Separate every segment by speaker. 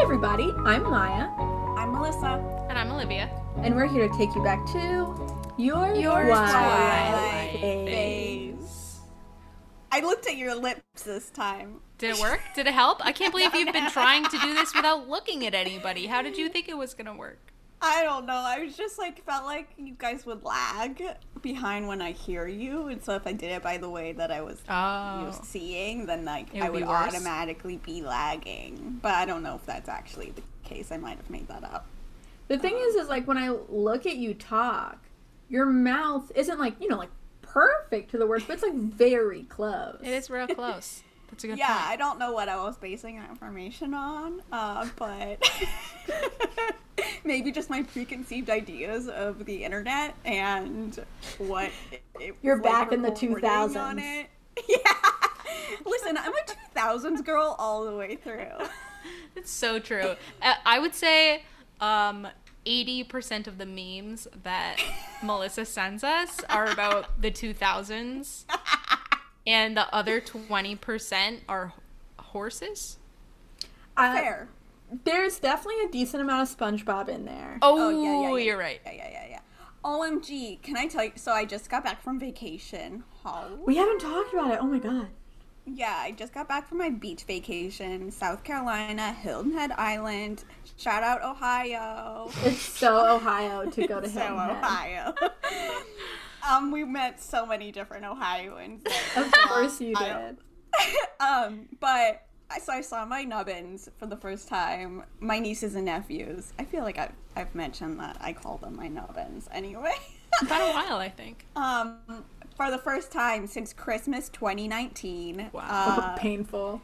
Speaker 1: everybody. I'm Maya,
Speaker 2: I'm Melissa.
Speaker 3: And I'm Olivia.
Speaker 1: and we're here to take you back to your,
Speaker 3: Your
Speaker 1: Twilight
Speaker 3: Twilight
Speaker 1: phase.
Speaker 2: phase. I looked at your lips this time.
Speaker 3: Did it work? Did it help? I can't believe you've been trying to do this without looking at anybody. How did you think it was gonna work?
Speaker 2: I don't know. I was just like felt like you guys would lag behind when I hear you, and so if I did it by the way that I was
Speaker 3: Oh.
Speaker 2: used seeing, then like
Speaker 3: It
Speaker 2: I
Speaker 3: would be
Speaker 2: automatically be lagging. But I don't know if that's actually the case. I might have made that up.
Speaker 1: The thing um, is, is like when I look at you talk, your mouth isn't like you know like perfect to the words, but it's like very close.
Speaker 3: It is real close. That's a good
Speaker 2: yeah,
Speaker 3: point.
Speaker 2: I don't know what I was basing that information on, uh, but maybe just my preconceived ideas of the internet and what it
Speaker 1: You're
Speaker 2: like
Speaker 1: back in the 2000s.
Speaker 2: on it. Yeah. Listen, I'm a 2000s girl all the way through.
Speaker 3: It's so true. Uh, I would say um, 80% of the memes that Melissa sends us are about the 2000s, and the other 20% are horses.
Speaker 1: Uh,
Speaker 2: Fair.
Speaker 1: There's definitely a decent amount of SpongeBob in there.
Speaker 3: Oh,
Speaker 2: Oh, yeah, yeah, yeah.
Speaker 3: you're right.
Speaker 2: Yeah, yeah, yeah, yeah. OMG, can I tell you? So I just got back from vacation. Oh.
Speaker 1: We haven't talked about it. Oh my god.
Speaker 2: Yeah, I just got back from my beach vacation, South Carolina, Hilton Head Island. Shout out Ohio.
Speaker 1: It's so Ohio to go to
Speaker 2: so
Speaker 1: Hilton Head.
Speaker 2: Ohio. um, we met so many different Ohioans.
Speaker 1: Of course you did.
Speaker 2: um, but I so I saw my nubbins for the first time. My nieces and nephews. I feel like I've I've mentioned that I call them my nubbins anyway.
Speaker 3: About a while, I think.
Speaker 2: um, for the first time since Christmas 2019.
Speaker 3: Wow.
Speaker 2: uh,
Speaker 1: Painful.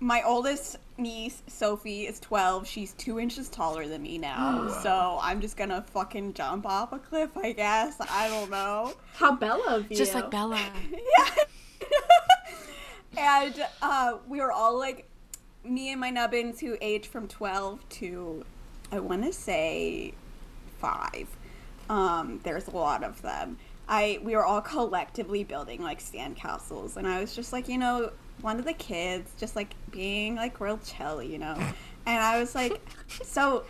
Speaker 2: My oldest niece Sophie is 12. She's two inches taller than me now, so I'm just gonna fucking jump off a cliff. I guess I don't know.
Speaker 1: How Bella of you.
Speaker 3: Just like Bella.
Speaker 2: Yeah. and uh, we were all like, me and my nubbins who age from 12 to, I want to say, five. Um, there's a lot of them. I we were all collectively building like sandcastles, and I was just like, you know, one of the kids just like being like real chill, you know. And I was like, so,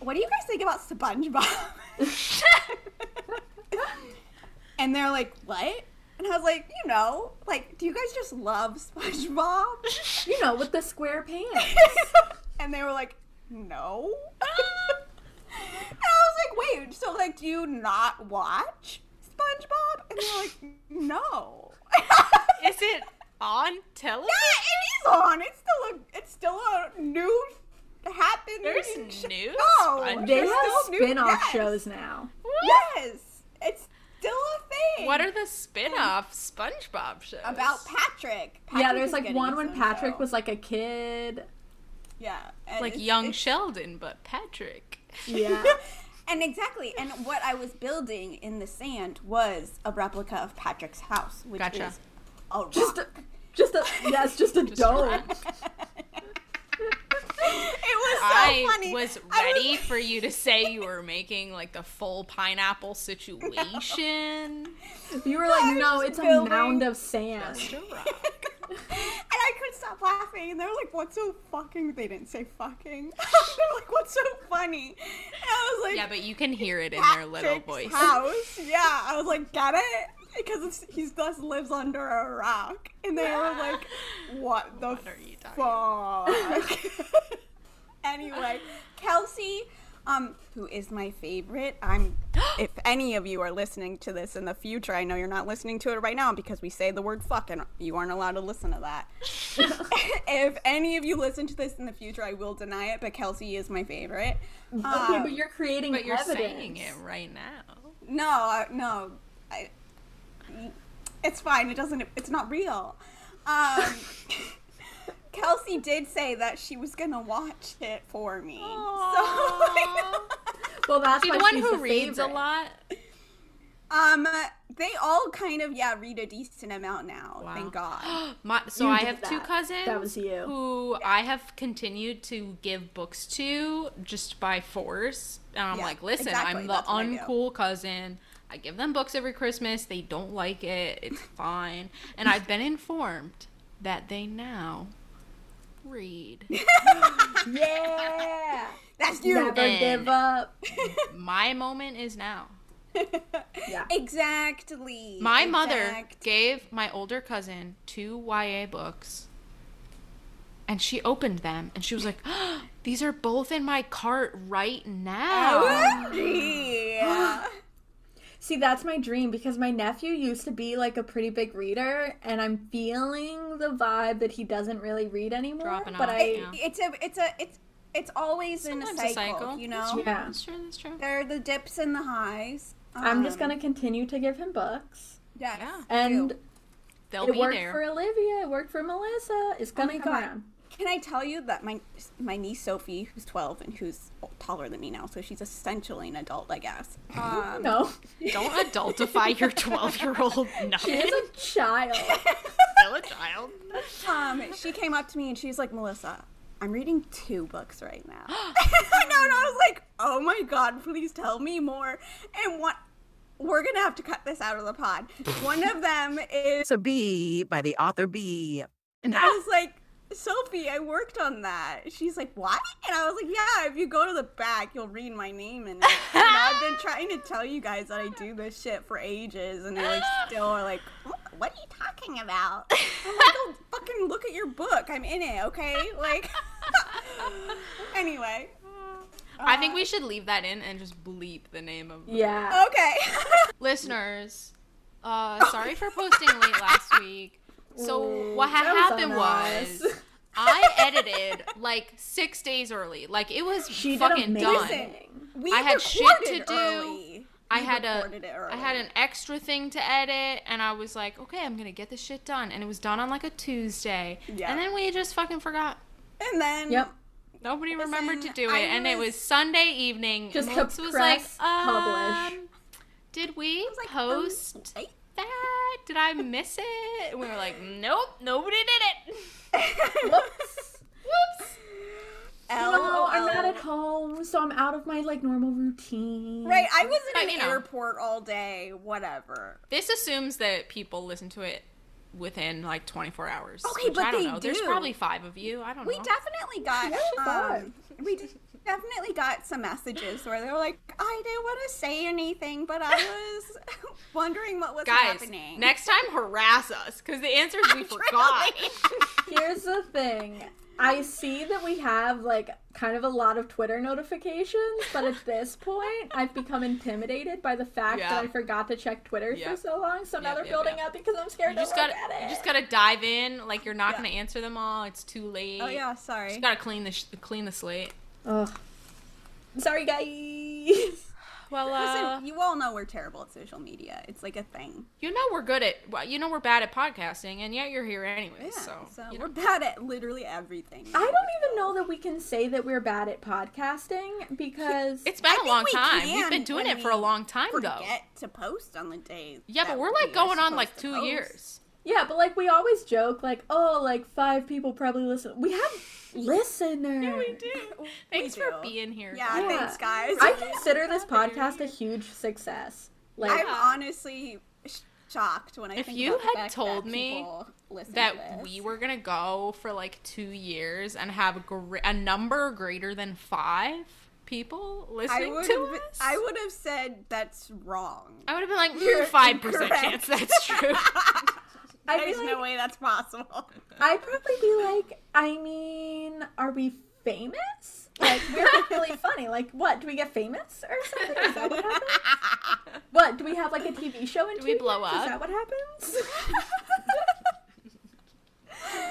Speaker 2: what do you guys think about SpongeBob? and they're like, what? And I was like, you know, like, do you guys just love SpongeBob?
Speaker 1: you know, with the square pants.
Speaker 2: and they were like, no. and I was like, wait, so like, do you not watch SpongeBob? And they're like, no.
Speaker 3: Is it on television?
Speaker 2: Yeah, it is on. It's still a, it's still a new happening.
Speaker 3: There's
Speaker 2: sh- oh,
Speaker 3: new
Speaker 2: No,
Speaker 3: SpongeBob?
Speaker 1: They
Speaker 2: there's
Speaker 1: have
Speaker 2: still new-
Speaker 1: spin-off
Speaker 2: yes.
Speaker 1: shows now.
Speaker 2: Yes, it's still a thing.
Speaker 3: What are the spin-off SpongeBob shows?
Speaker 2: about Patrick?
Speaker 1: yeah, there's like one when Patrick
Speaker 2: show.
Speaker 1: was like a kid.
Speaker 2: yeah, and
Speaker 3: like
Speaker 2: it's-
Speaker 3: young
Speaker 2: it's-
Speaker 3: Sheldon, but Patrick.
Speaker 1: Yeah.
Speaker 2: And exactly, and what I was building in the sand was a replica of Patrick's house, which
Speaker 3: Gotcha.
Speaker 2: is Oh, a rock.
Speaker 1: just a, just a yes, just a
Speaker 3: Just a
Speaker 1: dome.
Speaker 2: it was so
Speaker 3: I
Speaker 2: funny.
Speaker 3: was
Speaker 2: I
Speaker 3: ready for you to say you were making like the full pineapple situation.
Speaker 1: You were like, no,
Speaker 2: just
Speaker 1: it's a mound of sand.
Speaker 3: Just a rock.
Speaker 2: and I couldn't stop laughing. And they were like, "What's so fucking?" They didn't say fucking. they were like, "What's so funny?" And I was like,
Speaker 3: Yeah, but you can hear it in their little
Speaker 2: Patrick's
Speaker 3: voice.
Speaker 2: House. Yeah, I was like, "Get it?" Because it's, he just lives under a rock, and they were like, "What the
Speaker 3: What are you talking
Speaker 2: fuck?" anyway, Kelsey, um, who is my favorite. I'm. if any of you are listening to this in the future, I know you're not listening to it right now because we say the word "fuck" and you aren't allowed to listen to that. if any of you listen to this in the future, I will deny it. But Kelsey is my favorite.
Speaker 1: okay,
Speaker 2: Um,
Speaker 1: but you're creating
Speaker 3: But you're
Speaker 1: evidence.
Speaker 3: saying it right now.
Speaker 2: No, no, I, it's fine. It doesn't. It's not real. Um, Kelsey did say that she was gonna watch it for me.
Speaker 3: Aw.
Speaker 1: Well, that's
Speaker 3: See,
Speaker 1: why
Speaker 3: the one
Speaker 1: she's
Speaker 3: who
Speaker 1: the
Speaker 3: reads a lot.
Speaker 2: Um, they all kind of yeah read a decent amount now.
Speaker 3: Wow.
Speaker 2: Thank God.
Speaker 3: My, so
Speaker 1: You
Speaker 3: I
Speaker 1: did
Speaker 3: have two cousins.
Speaker 1: That was you.
Speaker 3: Who I have continued to give books to just by force. And I'm
Speaker 2: Yeah,
Speaker 3: like, listen,
Speaker 2: exactly,
Speaker 3: I'm the
Speaker 2: that's what I do.
Speaker 3: uncool cousin. I give them books every Christmas. They don't like it. It's fine. And I've been informed that they now read.
Speaker 1: Yeah.
Speaker 2: That's you.
Speaker 1: Never
Speaker 3: And-
Speaker 1: give up.
Speaker 3: My moment is now.
Speaker 1: Yeah.
Speaker 2: exactly.
Speaker 3: My mother gave my older cousin two YA books. And she opened them and she was like, These are both in my cart right now.
Speaker 2: Oh, OMG.
Speaker 1: See, that's my dream because my nephew used to be like a pretty big reader, and I'm feeling the vibe that he doesn't really read anymore.
Speaker 3: Dropping
Speaker 1: but
Speaker 3: off,
Speaker 1: I,
Speaker 3: yeah.
Speaker 2: it's a it's a it's it's always in a cycle,
Speaker 3: a cycle.
Speaker 2: you
Speaker 3: That's
Speaker 2: know.
Speaker 3: true.
Speaker 1: Yeah.
Speaker 3: That's true. That's true.
Speaker 2: There are the dips and the highs.
Speaker 1: I'm just
Speaker 2: Um,
Speaker 1: gonna continue to give him books,
Speaker 2: yes,
Speaker 3: Yeah.
Speaker 1: and
Speaker 2: do.
Speaker 3: They'll be there.
Speaker 1: it
Speaker 3: be
Speaker 1: worked
Speaker 3: there.
Speaker 1: for Olivia. It worked for Melissa. It's gonna
Speaker 2: my
Speaker 1: go
Speaker 2: God.
Speaker 1: on.
Speaker 2: Can I tell you that my my niece Sophie, who's 12 and who's taller than me now, so she's essentially an adult, I guess. Um,
Speaker 1: No,
Speaker 3: Don't adultify your 12 year old. No.
Speaker 1: she is a child.
Speaker 3: still a child.
Speaker 2: um, she came up to me and she's like, Melissa, I'm reading two books right now. I know, and I was like, oh my god, please tell me more. And what? We're gonna have to cut this out of the pod. One of them is
Speaker 4: It's a B by the author B. And
Speaker 2: I was like, Sophie, I worked on that. She's like, what? And I was like, yeah, if you go to the back, you'll read my name in it. And I've been trying to tell you guys that I do this shit for ages, and they're like, still are like, what, what are you talking about? I'm like, go fucking look at your book. I'm in it, okay? Like, anyway.
Speaker 3: I think we should leave that in and just bleep the name of the
Speaker 1: Yeah.
Speaker 2: Okay.
Speaker 3: listeners. Uh, sorry for posting late last week. So
Speaker 1: Ooh,
Speaker 3: what had happened was I edited like six days early. Like it was
Speaker 1: She
Speaker 3: fucking done.
Speaker 2: We
Speaker 3: I had shit to do.
Speaker 2: early.
Speaker 3: I
Speaker 2: We
Speaker 3: had a
Speaker 2: recorded it
Speaker 3: I had an extra thing to edit and I was like, okay, I'm gonna get this shit done. And it was done on like a Tuesday.
Speaker 2: Yeah.
Speaker 3: And then we just fucking forgot.
Speaker 2: And then
Speaker 1: Yep.
Speaker 3: Nobody remembered to do it.
Speaker 2: I
Speaker 3: and it
Speaker 2: was-
Speaker 3: was Sunday evening.
Speaker 1: Just
Speaker 3: and
Speaker 1: to
Speaker 3: was like,
Speaker 1: press publish.
Speaker 3: um, did we
Speaker 2: was like, um,
Speaker 3: post
Speaker 2: I-
Speaker 3: that? Did I miss it? And we were like, nope, nobody did it.
Speaker 1: Whoops.
Speaker 3: Whoops.
Speaker 1: No, I'm not at home, so I'm out of my like normal routine.
Speaker 2: Right, I was in
Speaker 3: But,
Speaker 2: an
Speaker 3: you know.
Speaker 2: airport all day, whatever.
Speaker 3: This assumes that people listen to it within like 24 hours.
Speaker 2: Okay,
Speaker 3: which
Speaker 2: but
Speaker 3: I don't
Speaker 2: they
Speaker 3: know. There's probably five of you. I don't
Speaker 2: We
Speaker 3: know.
Speaker 2: definitely got
Speaker 1: Yeah,
Speaker 2: um, we definitely got some messages where they were like, I didn't want to say anything, but I was wondering what was
Speaker 3: Guys,
Speaker 2: happening.
Speaker 3: next time harass us because the answers we forgot.
Speaker 1: Here's the thing. I see that we have like kind of a lot of Twitter notifications, but at this point, I've become intimidated by the fact
Speaker 3: Yeah.
Speaker 1: that I forgot to check Twitter
Speaker 3: Yeah.
Speaker 1: for so long. So now they're
Speaker 3: yeah,
Speaker 1: building up because I'm scared
Speaker 3: You just gotta,
Speaker 1: it.
Speaker 3: you just gotta dive in. Like you're not
Speaker 2: Yeah.
Speaker 3: gonna answer them all. It's too late.
Speaker 2: oh yeah, sorry.
Speaker 3: Just gotta clean the sh- clean the slate.
Speaker 1: Ugh. Sorry, guys.
Speaker 3: Well, uh,
Speaker 2: Listen, you all know we're terrible at social media. It's like a thing.
Speaker 3: you know we're good at. Well, you know we're bad at podcasting, and yet you're here anyway.
Speaker 2: Yeah,
Speaker 3: so,
Speaker 2: so,
Speaker 3: you
Speaker 2: we're
Speaker 3: know.
Speaker 2: bad at literally everything.
Speaker 1: I don't even know that we can say that we're bad at podcasting because
Speaker 3: it's been
Speaker 2: I
Speaker 3: a long
Speaker 2: we
Speaker 3: time. We've been doing it for a long time, though.
Speaker 2: Forget to post on the days.
Speaker 3: Yeah,
Speaker 2: that
Speaker 3: but we're like
Speaker 2: are
Speaker 3: going on like two
Speaker 2: post.
Speaker 3: years.
Speaker 1: yeah, but like we always joke like, oh, like five people probably listen. We have listeners.
Speaker 3: Thanks
Speaker 2: We do.
Speaker 3: Thanks for
Speaker 2: do.
Speaker 3: being here.
Speaker 2: Yeah,
Speaker 1: Yeah.
Speaker 2: thanks, guys.
Speaker 1: I consider this podcast a huge success. Like,
Speaker 2: I'm honestly shocked when I
Speaker 3: If
Speaker 2: think
Speaker 3: you
Speaker 2: about the
Speaker 3: had
Speaker 2: fact
Speaker 3: told
Speaker 2: that
Speaker 3: me
Speaker 2: people to
Speaker 3: that we were gonna go for like two years and have a, gr- a number greater than five people
Speaker 2: I
Speaker 3: listening
Speaker 2: would
Speaker 3: to
Speaker 2: have,
Speaker 3: us,
Speaker 2: I would have said that's wrong.
Speaker 3: I would have been like mm,
Speaker 2: You're
Speaker 3: five percent chance that's true.
Speaker 1: I
Speaker 2: There's no
Speaker 1: like
Speaker 2: way that's possible.
Speaker 1: I'd probably be like, I mean, are we famous? Like, we're really funny. Like, what? Do we get famous or something? Is that what happens? What? Do we have like a TV show in
Speaker 3: Do we blow
Speaker 1: years?
Speaker 3: up?
Speaker 1: Is that what happens?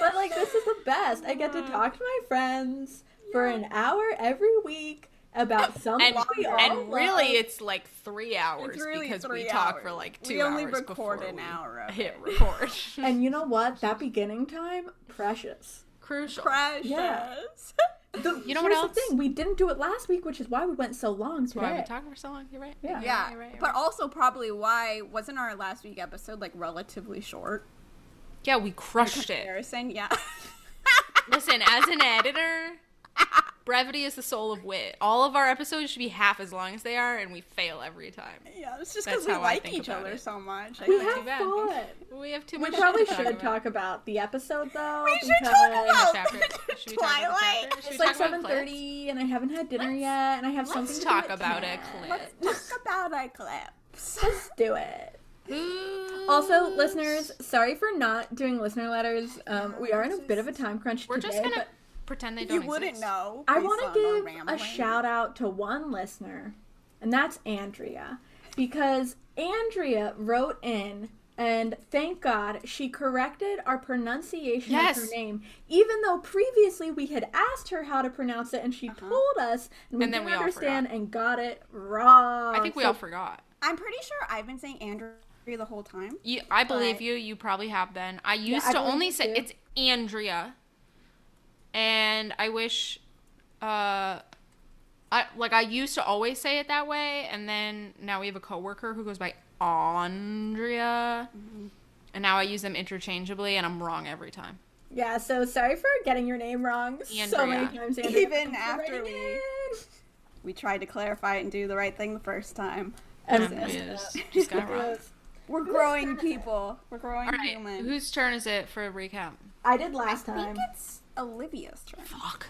Speaker 1: but like, this is the best. I get to uh-huh. talk to my friends for an hour every week about something
Speaker 3: and
Speaker 1: we all
Speaker 3: and really,
Speaker 1: love.
Speaker 3: it's like three hours
Speaker 2: really
Speaker 3: because
Speaker 2: three
Speaker 3: we talk for like two
Speaker 2: We only
Speaker 3: hours
Speaker 2: record
Speaker 3: before
Speaker 2: an hour of
Speaker 3: hit record.
Speaker 1: And you know what? That beginning time, precious.
Speaker 3: Crucial.
Speaker 2: Precious.
Speaker 1: Yeah. The,
Speaker 3: You know what else?
Speaker 1: The thing. We didn't do it last week, which is why we went so long
Speaker 3: That's why
Speaker 1: today.
Speaker 3: we talking for so long. You're right.
Speaker 1: Yeah.
Speaker 2: Yeah,
Speaker 3: You're right, you're
Speaker 2: but
Speaker 3: right.
Speaker 2: also probably why wasn't our last week episode like relatively short?
Speaker 3: yeah, we crushed it.
Speaker 2: Comparison, yeah.
Speaker 3: Listen, as an editor, brevity is the soul of wit. All of our episodes should be half as long as they are, and we fail every time.
Speaker 2: Yeah, it's just because we like each other
Speaker 3: it.
Speaker 2: so much. I
Speaker 1: We
Speaker 2: think.
Speaker 1: have
Speaker 3: bad.
Speaker 1: fun.
Speaker 3: We have too
Speaker 1: We probably
Speaker 3: to
Speaker 1: should
Speaker 3: talk
Speaker 1: talk about the episode though.
Speaker 2: We should talk about
Speaker 3: Chapter. Should we talk about
Speaker 2: Twilight.
Speaker 3: chapter? Should we
Speaker 1: It's like
Speaker 3: talk about
Speaker 1: seven
Speaker 3: clips?
Speaker 1: thirty, and I haven't had dinner
Speaker 3: Let's-
Speaker 1: yet, and I have something.
Speaker 3: Let's
Speaker 1: to
Speaker 3: talk
Speaker 1: do
Speaker 3: about a
Speaker 1: 10.
Speaker 3: clip.
Speaker 2: Let's talk about our clips.
Speaker 1: Let's do it. Also, listeners, sorry for not doing listener letters. Um, we are in a bit of a time crunch
Speaker 3: we're
Speaker 1: today,
Speaker 3: just gonna
Speaker 1: but
Speaker 3: pretend they don't.
Speaker 2: You wouldn't
Speaker 3: exist.
Speaker 2: know.
Speaker 1: I want to give a shout out to one listener, and that's Andrea, because Andrea wrote in, and thank God she corrected our pronunciation of her name, even though previously we had asked her how to pronounce it, and she uh-huh. told us, and we
Speaker 3: And then
Speaker 1: didn't
Speaker 3: we all
Speaker 1: understand and got it wrong.
Speaker 3: I think we
Speaker 1: So
Speaker 3: all forgot.
Speaker 2: I'm pretty sure I've been saying Andrea the whole time.
Speaker 3: You, I believe you. You probably have been. I used
Speaker 1: I
Speaker 3: to only say
Speaker 1: too.
Speaker 3: it's Andrea, and I wish, uh, I like I used to always say it that way, and then now we have a coworker who goes by Andrea, and now I use them interchangeably, and I'm wrong every time.
Speaker 1: Yeah, so sorry for getting your name wrong so many times, Andrea.
Speaker 2: Even
Speaker 1: Thanks for
Speaker 2: after we-
Speaker 1: in.
Speaker 2: We tried to clarify it and do the right thing the first time.
Speaker 1: And
Speaker 3: And
Speaker 2: That's
Speaker 3: we
Speaker 2: it.
Speaker 3: just, just got it wrong.
Speaker 2: We're growing people. We're growing
Speaker 3: All right,
Speaker 2: human.
Speaker 3: whose turn is it for a recap?
Speaker 1: I did last
Speaker 2: I
Speaker 1: time.
Speaker 2: Think Olivia's turn.
Speaker 3: Fuck.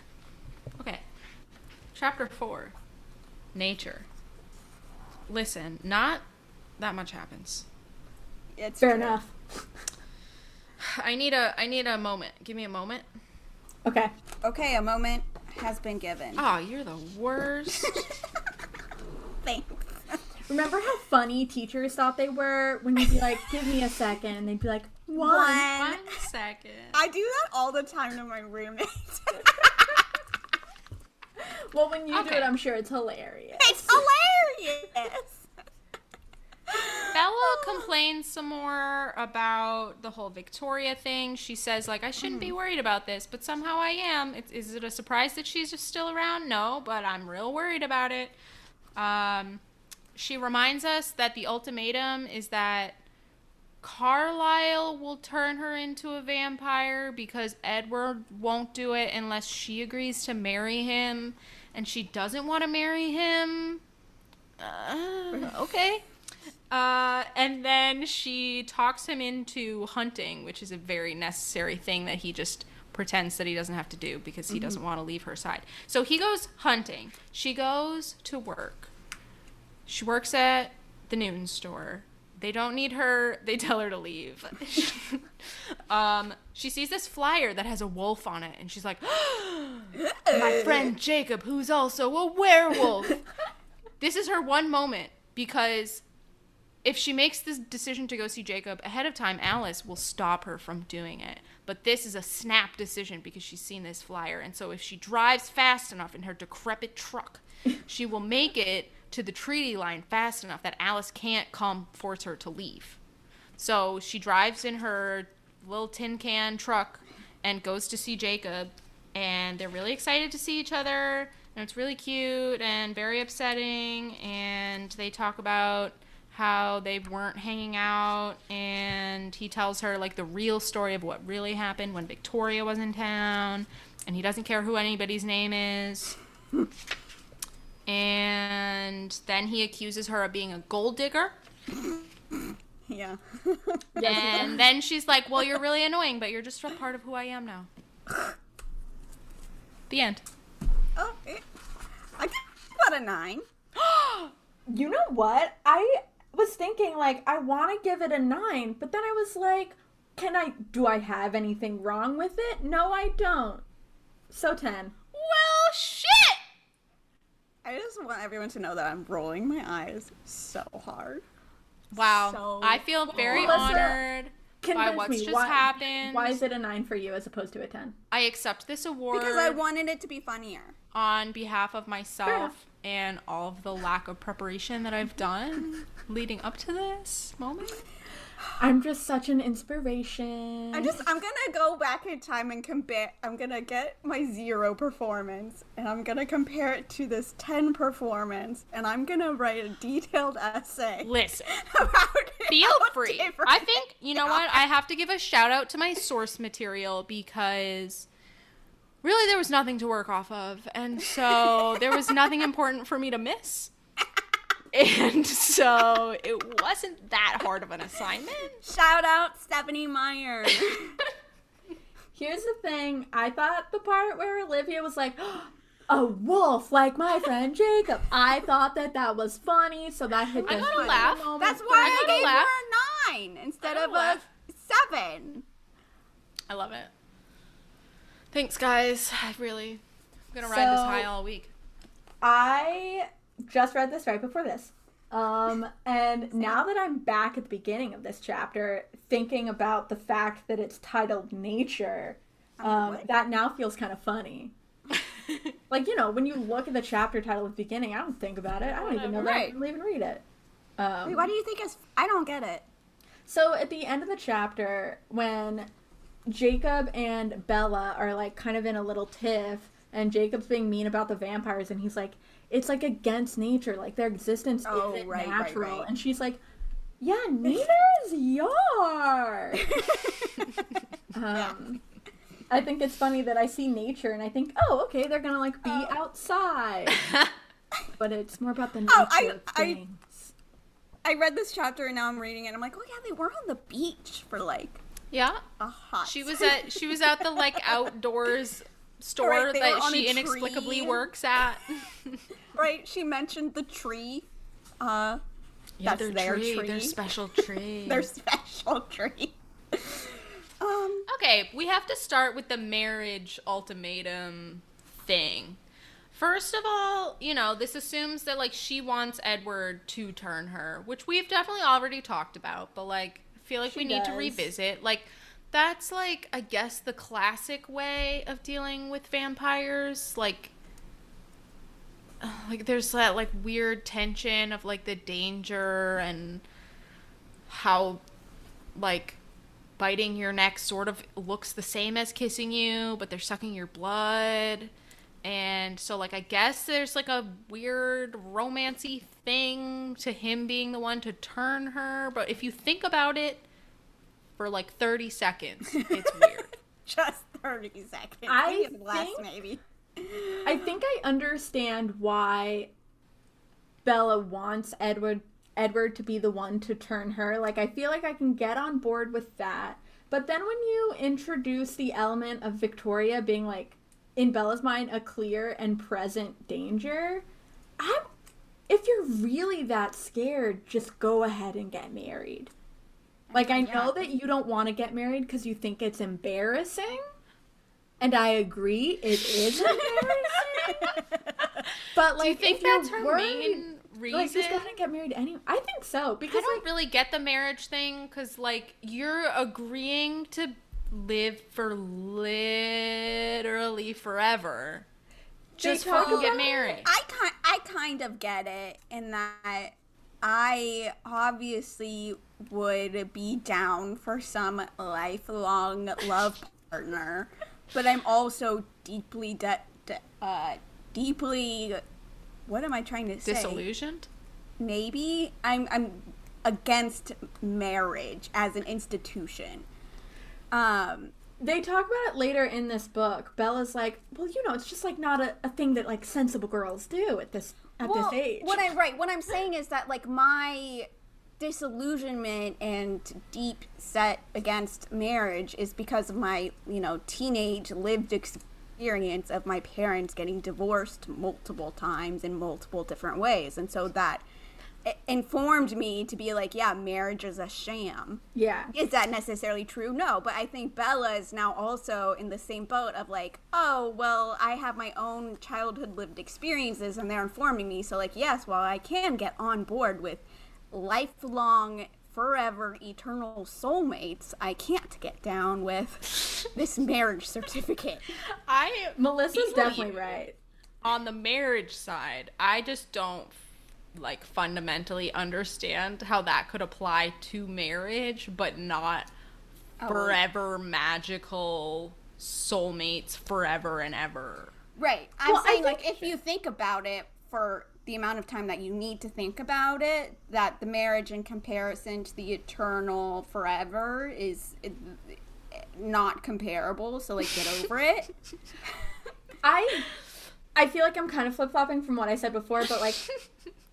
Speaker 3: Okay. Chapter 4 Nature. Listen, not that much happens.
Speaker 2: It's
Speaker 1: Fair
Speaker 2: true.
Speaker 1: enough.
Speaker 3: I need a I need a moment. Give me a moment.
Speaker 1: Okay.
Speaker 2: Okay, a moment has been given.
Speaker 3: Oh, you're the worst.
Speaker 2: Thanks.
Speaker 1: Remember how funny teachers thought they were when you'd be like, "Give me a second. and they'd be like, "One."
Speaker 3: One second.
Speaker 2: I do that all the time to my roommate.
Speaker 1: Well, when you do it, I'm sure it's hilarious.
Speaker 2: it's hilarious.
Speaker 3: Bella complains some more about the whole Victoria thing. She says, like, I shouldn't be worried about this, but somehow I am. It's, is it a surprise that she's just still around? No, but I'm real worried about it. Um, she reminds us that the ultimatum is that Carlisle will turn her into a vampire because Edward won't do it unless she agrees to marry him, and she doesn't want to marry him. Uh, okay. Uh, and then she talks him into hunting, which is a very necessary thing that he just pretends that he doesn't have to do because he doesn't want to leave her side. So he goes hunting. She goes to work. She works at the noon store. They don't need her. They tell her to leave. um, she sees this flyer that has a wolf on it, and she's like, "My friend Jacob, who's also a werewolf." this is her one moment because if she makes this decision to go see Jacob ahead of time, Alice will stop her from doing it. But this is a snap decision because she's seen this flyer. And so if she drives fast enough in her decrepit truck, she will make it to the treaty line fast enough that Alice can't come force her to leave. So she drives in her little tin can truck and goes to see Jacob. And they're really excited to see each other. And it's really cute and very upsetting. And they talk about how they weren't hanging out. And he tells her, like, the real story of what really happened when Victoria was in town. And he doesn't care who anybody's name is. And then he accuses her of being a gold digger.
Speaker 2: Yeah.
Speaker 3: And then she's like, Well, you're really annoying, but you're just a part of who I am now. The end.
Speaker 2: oh, it, I give about a nine.
Speaker 1: You know what? I was thinking like I want to give it a nine, but then I was like, can I? Do I have anything wrong with it? No, I don't. So ten.
Speaker 3: Well, shit!
Speaker 2: I just want everyone to know that I'm rolling my eyes so hard.
Speaker 3: Wow.
Speaker 2: So
Speaker 3: I feel very
Speaker 1: Melissa,
Speaker 3: honored by what's
Speaker 1: me
Speaker 3: just
Speaker 1: why,
Speaker 3: happened.
Speaker 1: Why is it a nine for you as opposed to a ten?
Speaker 3: I accept this award
Speaker 2: Because I wanted it to be funnier.
Speaker 3: on behalf of myself and all of the lack of preparation that I've done leading up to this moment.
Speaker 1: I'm just such an inspiration.
Speaker 2: I'm just I'm gonna go back in time and compare I'm gonna get my zero performance and I'm gonna compare it to this ten performance and I'm gonna write a detailed essay
Speaker 3: Listen.
Speaker 2: about
Speaker 3: feel
Speaker 2: how
Speaker 3: free. I think you know what? I have to give a shout out to my source material because really there was nothing to work off of, and so there was nothing important for me to miss. And so it wasn't that hard of an assignment.
Speaker 2: Shout out Stephenie Meyer.
Speaker 1: Here's the thing. I thought the part where Olivia was like, a wolf like my friend Jacob. I thought that that was funny, so that hit
Speaker 3: I
Speaker 1: the
Speaker 3: gotta
Speaker 1: funny
Speaker 3: laugh.
Speaker 1: moment.
Speaker 2: That's why
Speaker 3: I
Speaker 2: I, gave
Speaker 3: laugh.
Speaker 2: her a nine instead of a
Speaker 3: laugh.
Speaker 2: seven.
Speaker 3: I love it. Thanks, guys. I really, I'm gonna ride this high all week.
Speaker 1: I just read this right before this. Um, and now that I'm back at the beginning of this chapter, thinking about the fact that it's titled Nature, um, that now feels kind of funny. Like, you know, when you look at the chapter title at the beginning, I don't think about it. I don't even know that I
Speaker 2: Right.
Speaker 1: can even read it. Um,
Speaker 2: Wait, why do you think it's? I don't get it.
Speaker 1: So at the end of the chapter, when Jacob and Bella are like kind of in a little tiff, and Jacob's being mean about the vampires, and he's like, "It's like against nature, like their existence
Speaker 2: Oh,
Speaker 1: isn't
Speaker 2: right, right,
Speaker 1: natural."
Speaker 2: right.
Speaker 1: And she's like, "Yeah, neither is yours." um, I think it's funny that I see nature and I think, "Oh, okay, they're gonna like be outside," but it's more about the nature
Speaker 2: Oh, I-
Speaker 1: of things.
Speaker 2: I read this chapter and now I'm reading it. I'm like, oh yeah, they were on the beach for like
Speaker 3: Yeah,
Speaker 2: a hot.
Speaker 3: she was at she was at the like outdoors store
Speaker 2: Right,
Speaker 3: that she inexplicably
Speaker 2: tree.
Speaker 3: works at.
Speaker 2: right. She mentioned the tree. Uh,
Speaker 3: Yeah,
Speaker 2: That's their tree.
Speaker 3: their special tree.
Speaker 2: their special tree. um.
Speaker 3: Okay, we have to start with the marriage ultimatum thing. First of all, you know, this assumes that like she wants Edward to turn her, which we've definitely already talked about, but like I feel like
Speaker 1: She
Speaker 3: we need to revisit. Like that's like I guess the classic way of dealing with vampires, like like there's that like weird tension of like the danger and how like biting your neck sort of looks the same as kissing you, but they're sucking your blood. And so like I guess there's like a weird romancy thing to him being the one to turn her, but if you think about it for like 30 seconds, it's weird.
Speaker 2: Just thirty seconds.
Speaker 1: I
Speaker 2: Maybe less,
Speaker 1: think-
Speaker 2: maybe.
Speaker 1: I think I understand why Bella wants Edward Edward to be the one to turn her. Like I feel like I can get on board with that. But then when you introduce the element of Victoria being like in Bella's mind a clear and present danger, I'm if you're really that scared, just go ahead and get married. Like I know that you don't want to get married because you think it's embarrassing. And I agree, it is embarrassing. but like,
Speaker 3: Do you think
Speaker 1: if
Speaker 3: that's her
Speaker 1: worried,
Speaker 3: main reason?
Speaker 1: Like, just go ahead and get married anyway. I think so Because I
Speaker 3: don't
Speaker 1: like,
Speaker 3: really get the marriage thing because, like, you're agreeing to live for literally forever
Speaker 1: They
Speaker 3: just
Speaker 1: talk
Speaker 3: fucking get married.
Speaker 2: I kind I kind of get it in that I obviously would be down for some lifelong love partner, but I'm also deeply de- de- uh deeply what am I trying to say?
Speaker 3: Disillusioned?
Speaker 2: Maybe I'm I'm against marriage as an institution. Um
Speaker 1: they talk about it later in this book. Bella's like, well, you know, it's just like not a, a thing that like sensible girls do at this at
Speaker 2: well,
Speaker 1: this age.
Speaker 2: What I'm right, what I'm saying is that like my disillusionment and deep set against marriage is because of my, you know, teenage lived experience of my parents getting divorced multiple times in multiple different ways. And so that informed me to be like, yeah, marriage is a sham.
Speaker 1: yeah,
Speaker 2: Is that necessarily true? No, but I think Bella is now also in the same boat of like, oh, well, I have my own childhood lived experiences and they're informing me. So, like, yes, while I can get on board with lifelong, forever, eternal soulmates, I can't get down with this marriage certificate.
Speaker 3: I,
Speaker 1: Melissa's definitely right.
Speaker 3: on the marriage side, I just don't like fundamentally understand how that could apply to marriage, but not oh. forever magical soulmates forever and ever.
Speaker 2: Right. I'm
Speaker 1: Well,
Speaker 2: saying, like, if you think about it for the amount of time that you need to think about it, that the marriage in comparison to the eternal forever is not comparable. So like, get over it.
Speaker 1: I I feel like I'm kind of flip flopping from what I said before, but like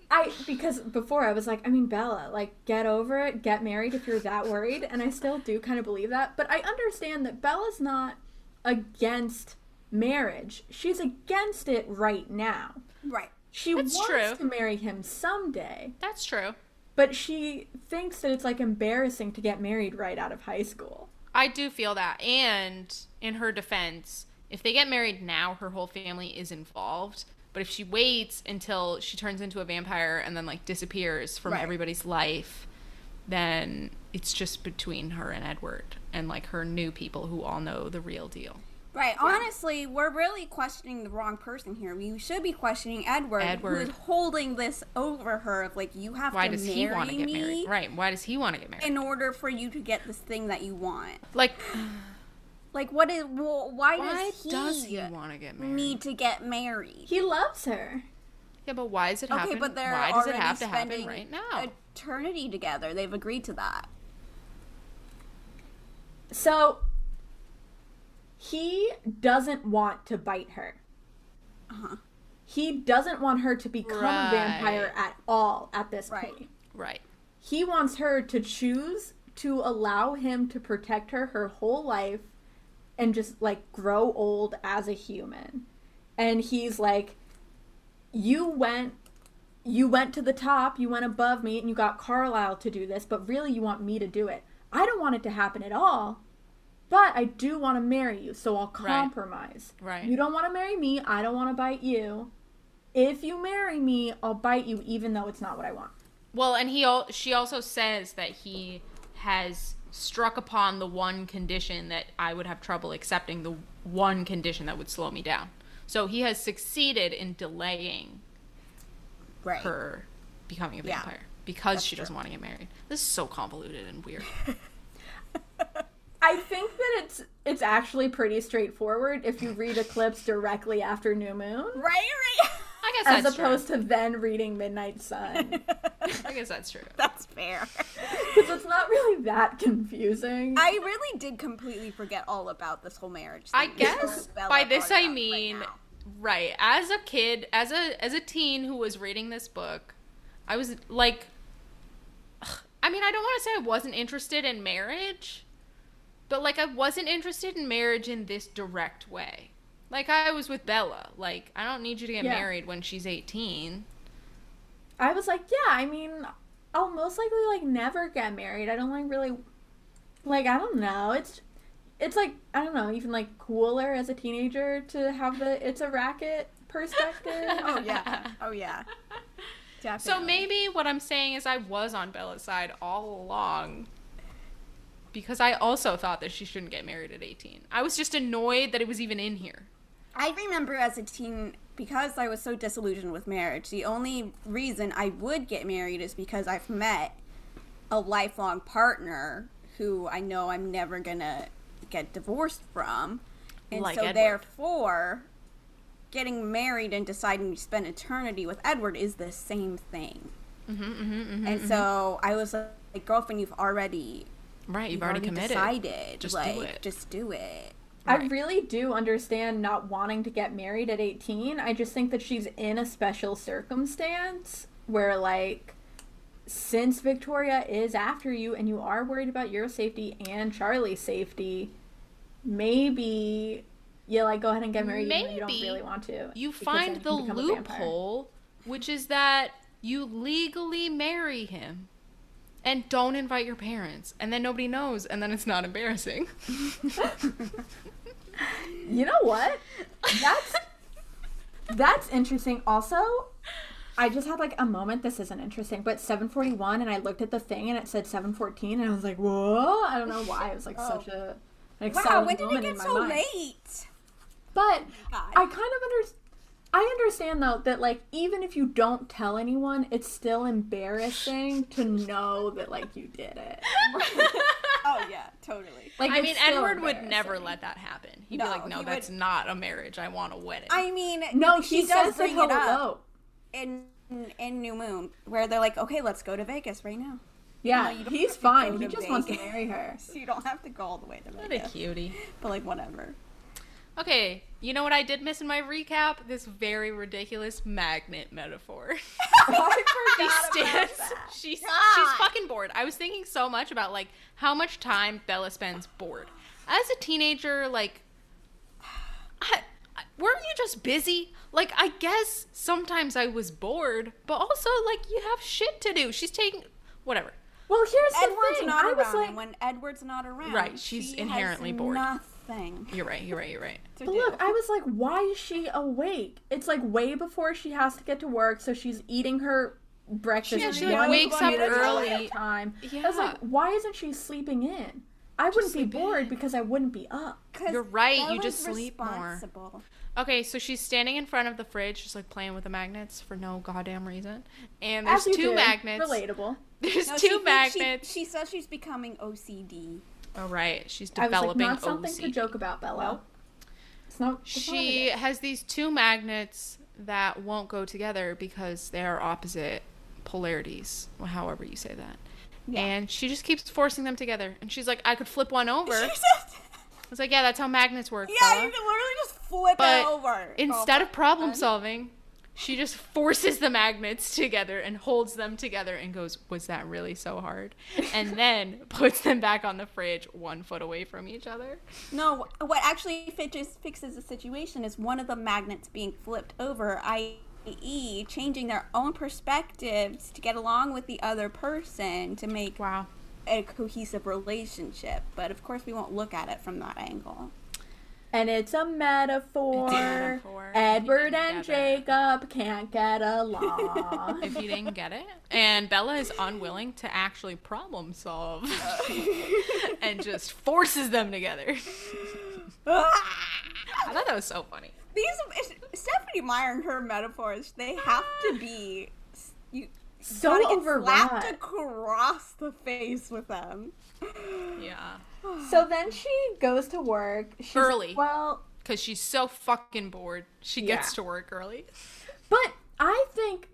Speaker 1: I because before I was like, I mean Bella, like get over it, get married if you're that worried, and I still do kind of believe that. But I understand that Bella's not against marriage. She's against it right now.
Speaker 2: Right.
Speaker 1: She
Speaker 3: That's
Speaker 1: wants
Speaker 3: true.
Speaker 1: to marry him someday,
Speaker 3: That's true.
Speaker 1: but she thinks that it's like embarrassing to get married right out of high school.
Speaker 3: I do feel that. And in her defense, if they get married now, her whole family is involved. But if she waits until she turns into a vampire and then like disappears from
Speaker 2: Right.
Speaker 3: everybody's life, then it's just between her and Edward and like her new people who all know the real deal.
Speaker 2: Right. Honestly, we're really questioning the wrong person here. We should be questioning Edward,
Speaker 3: Edward.
Speaker 2: who's holding this over her of like, you have
Speaker 3: Why
Speaker 2: to
Speaker 3: does
Speaker 2: marry
Speaker 3: he want to get
Speaker 2: me
Speaker 3: married? Right. Why does he want to get married?
Speaker 2: in order for you to get this thing that you want.
Speaker 3: like,
Speaker 2: Like, what is? Well, why,
Speaker 3: why
Speaker 2: does he,
Speaker 3: does he want to get married?
Speaker 2: need to get married?
Speaker 1: He loves her.
Speaker 3: Yeah, but why is it happening?
Speaker 2: Okay,
Speaker 3: happen?
Speaker 2: but they're
Speaker 3: why does it
Speaker 2: already
Speaker 3: have to happen
Speaker 2: spending
Speaker 3: right now?
Speaker 2: eternity together. They've agreed to that.
Speaker 1: So he doesn't want to bite her.
Speaker 2: Uh-huh.
Speaker 1: He doesn't want her to become a vampire at all at this
Speaker 2: Right.
Speaker 1: point.
Speaker 3: right.
Speaker 1: He wants her to choose to allow him to protect her her whole life and just like grow old as a human. And he's like you went you went to the top, you went above me and you got Carlisle to do this, but really you want me to do it. I don't want it to happen at all. But I do want to marry you, so I'll compromise.
Speaker 3: Right.
Speaker 1: You don't want to marry me, I don't want to bite you. If you marry me, I'll bite you even though it's not what I want.
Speaker 3: Well, and he she also says that he has struck upon the one condition that I would have trouble accepting the one condition that would slow me down. So he has succeeded in delaying
Speaker 2: Right.
Speaker 3: her becoming a
Speaker 2: Yeah.
Speaker 3: vampire because
Speaker 2: That's
Speaker 3: she doesn't
Speaker 2: true.
Speaker 3: want to get married. This is so convoluted and weird.
Speaker 1: I think that it's it's actually pretty straightforward if you read Eclipse directly after New Moon,
Speaker 2: Right. Right.
Speaker 3: I guess
Speaker 1: as
Speaker 3: that's
Speaker 1: opposed to then reading Midnight Sun.
Speaker 3: I guess that's true.
Speaker 2: That's fair.
Speaker 1: because it's not really that confusing.
Speaker 2: I really did completely forget all about this whole marriage.
Speaker 3: I guess by this I
Speaker 2: up right
Speaker 3: mean right. As a kid, as a as a teen who was reading this book, I was like I mean, I don't want to say I wasn't interested in marriage, but like I wasn't interested in marriage in this direct way. Like I was with Bella. Like I don't need you to get
Speaker 1: Yeah.
Speaker 3: married when she's 18.
Speaker 1: I was like, yeah, I mean, I'll most likely like never get married. I don't like really, like I don't know. It's it's like I don't know, even like cooler as a teenager to have the it's a racket perspective.
Speaker 2: Oh yeah. Oh yeah. Definitely.
Speaker 3: So maybe what I'm saying is I was on Bella's side all along. Because I also thought that she shouldn't get married at 18. I was just annoyed that it was even in here.
Speaker 2: I remember as a teen, because I was so disillusioned with marriage, the only reason I would get married is because I've met a lifelong partner who I know I'm never gonna get divorced from. And
Speaker 3: Like
Speaker 2: so
Speaker 3: Edward.
Speaker 2: therefore, getting married and deciding to spend eternity with Edward is the same thing.
Speaker 3: Mm-hmm, mm-hmm, mm-hmm
Speaker 2: and mm-hmm. so I was like, girlfriend, you've already
Speaker 3: Right, you've,
Speaker 2: you've
Speaker 3: already, committed.
Speaker 2: decided.
Speaker 3: Just do
Speaker 2: like,
Speaker 3: it.
Speaker 2: just do it.
Speaker 1: I really do understand not wanting to get married at 18. I just think that she's in a special circumstance where, like, since Victoria is after you and you are worried about your safety and Charlie's safety, maybe you like go ahead and get married even though you don't really want to.
Speaker 3: You find the
Speaker 1: you can become a vampire.
Speaker 3: loophole, which is that you legally marry him and don't invite your parents. And then nobody knows, and then it's not embarrassing.
Speaker 1: You know what? That's that's interesting. Also, I just had like a moment. This isn't interesting, but 741, and I looked at the thing and it said 714, and I was like, "Whoa!" I don't know why. It was like
Speaker 2: Oh.
Speaker 1: such a an
Speaker 2: Wow, when did it get so
Speaker 1: mind.
Speaker 2: late?
Speaker 1: But
Speaker 2: God.
Speaker 1: I kind of understand. I understand though that like even if you don't tell anyone, it's still embarrassing to know that like you did it.
Speaker 2: oh yeah, totally.
Speaker 1: Like
Speaker 3: I mean, Edward would never let that happen. He'd
Speaker 2: No,
Speaker 3: be like, no, that's
Speaker 2: would-
Speaker 3: not a marriage. I want a wedding.
Speaker 2: I mean,
Speaker 1: No,
Speaker 2: she
Speaker 1: he
Speaker 2: does
Speaker 1: says
Speaker 2: bring
Speaker 1: he'll
Speaker 2: it up
Speaker 1: elope.
Speaker 2: in in New Moon, where they're like, okay, let's go to Vegas right now.
Speaker 1: Yeah,
Speaker 2: you don't
Speaker 1: he's fine. He
Speaker 2: to
Speaker 1: just wants to marry her.
Speaker 2: So you don't have to go all the way to Vegas.
Speaker 3: What a
Speaker 2: Vegas.
Speaker 3: cutie.
Speaker 2: But like whatever.
Speaker 3: Okay, you know what I did miss in my recap? This very ridiculous magnet metaphor.
Speaker 1: I
Speaker 3: she stands.
Speaker 1: that.
Speaker 3: She's she's fucking bored. I was thinking so much about like how much time Bella spends bored. As a teenager, like, I, I- weren't you just busy? Like, I guess sometimes I was bored, but also like you have shit to do. She's taking whatever.
Speaker 1: Well, here's the
Speaker 2: Edward's
Speaker 1: thing.
Speaker 2: not
Speaker 1: I was
Speaker 2: around,
Speaker 1: like,
Speaker 2: when Edward's not around,
Speaker 3: Right, she's
Speaker 2: she
Speaker 3: inherently
Speaker 2: has
Speaker 3: bored.
Speaker 2: Nothing
Speaker 3: You're right. You're right. You're right.
Speaker 1: But
Speaker 2: do.
Speaker 1: look, I was like, why is she awake? It's like way before she has to get to work, so she's eating her breakfast.
Speaker 3: Yeah, she, like, wakes up
Speaker 1: at
Speaker 3: early.
Speaker 1: Time. I was like, why isn't she sleeping in? I wouldn't be bored
Speaker 3: in.
Speaker 1: because I wouldn't be up.
Speaker 3: You're right, you
Speaker 2: Bella's
Speaker 3: just sleep more. Okay, so she's standing in front of the fridge, just like playing with the magnets for no goddamn reason. And there's
Speaker 1: As you
Speaker 3: two
Speaker 1: did.
Speaker 3: magnets.
Speaker 1: Relatable.
Speaker 3: There's
Speaker 2: No,
Speaker 3: two
Speaker 2: she-
Speaker 3: magnets.
Speaker 2: She, says she's becoming OCD.
Speaker 3: Oh right, she's
Speaker 1: I was like,
Speaker 3: developing
Speaker 1: not something
Speaker 3: OCD.
Speaker 1: to joke about, Bella.
Speaker 2: Nope.
Speaker 1: It's not. it's
Speaker 3: She has these two magnets that won't go together because they are opposite polarities, however you say that.
Speaker 2: Yeah.
Speaker 3: And she just keeps forcing them together. And she's like, I could flip one over. I was like, yeah, that's how magnets work.
Speaker 2: yeah,
Speaker 3: Bella."
Speaker 2: you can literally just flip
Speaker 3: But
Speaker 2: it over.
Speaker 3: Instead of problem solving, she just forces the magnets together and holds them together and goes, Was that really so hard? And then puts them back on the fridge one foot away from each other.
Speaker 2: No, what actually fixes fixes the situation is one of the magnets being flipped over, i.e., changing their own perspectives to get along with the other person to make
Speaker 3: Wow.
Speaker 2: a cohesive relationship. But of course, we won't look at it from that angle.
Speaker 1: And it's a metaphor.
Speaker 3: It's a metaphor.
Speaker 1: Edward and
Speaker 3: get it.
Speaker 1: Jacob can't get along.
Speaker 3: If you didn't get it. And Bella is unwilling to actually problem solve and just forces them together. I thought that was so funny.
Speaker 2: These Stephenie Meyer and her metaphors, they have to be you
Speaker 1: So
Speaker 2: gotta get slapped across the face with them.
Speaker 3: Yeah.
Speaker 1: So then she goes to work. She's,
Speaker 3: Early.
Speaker 1: Well,
Speaker 3: Because she's so fucking bored. She gets
Speaker 1: Yeah.
Speaker 3: to work early.
Speaker 1: But I think,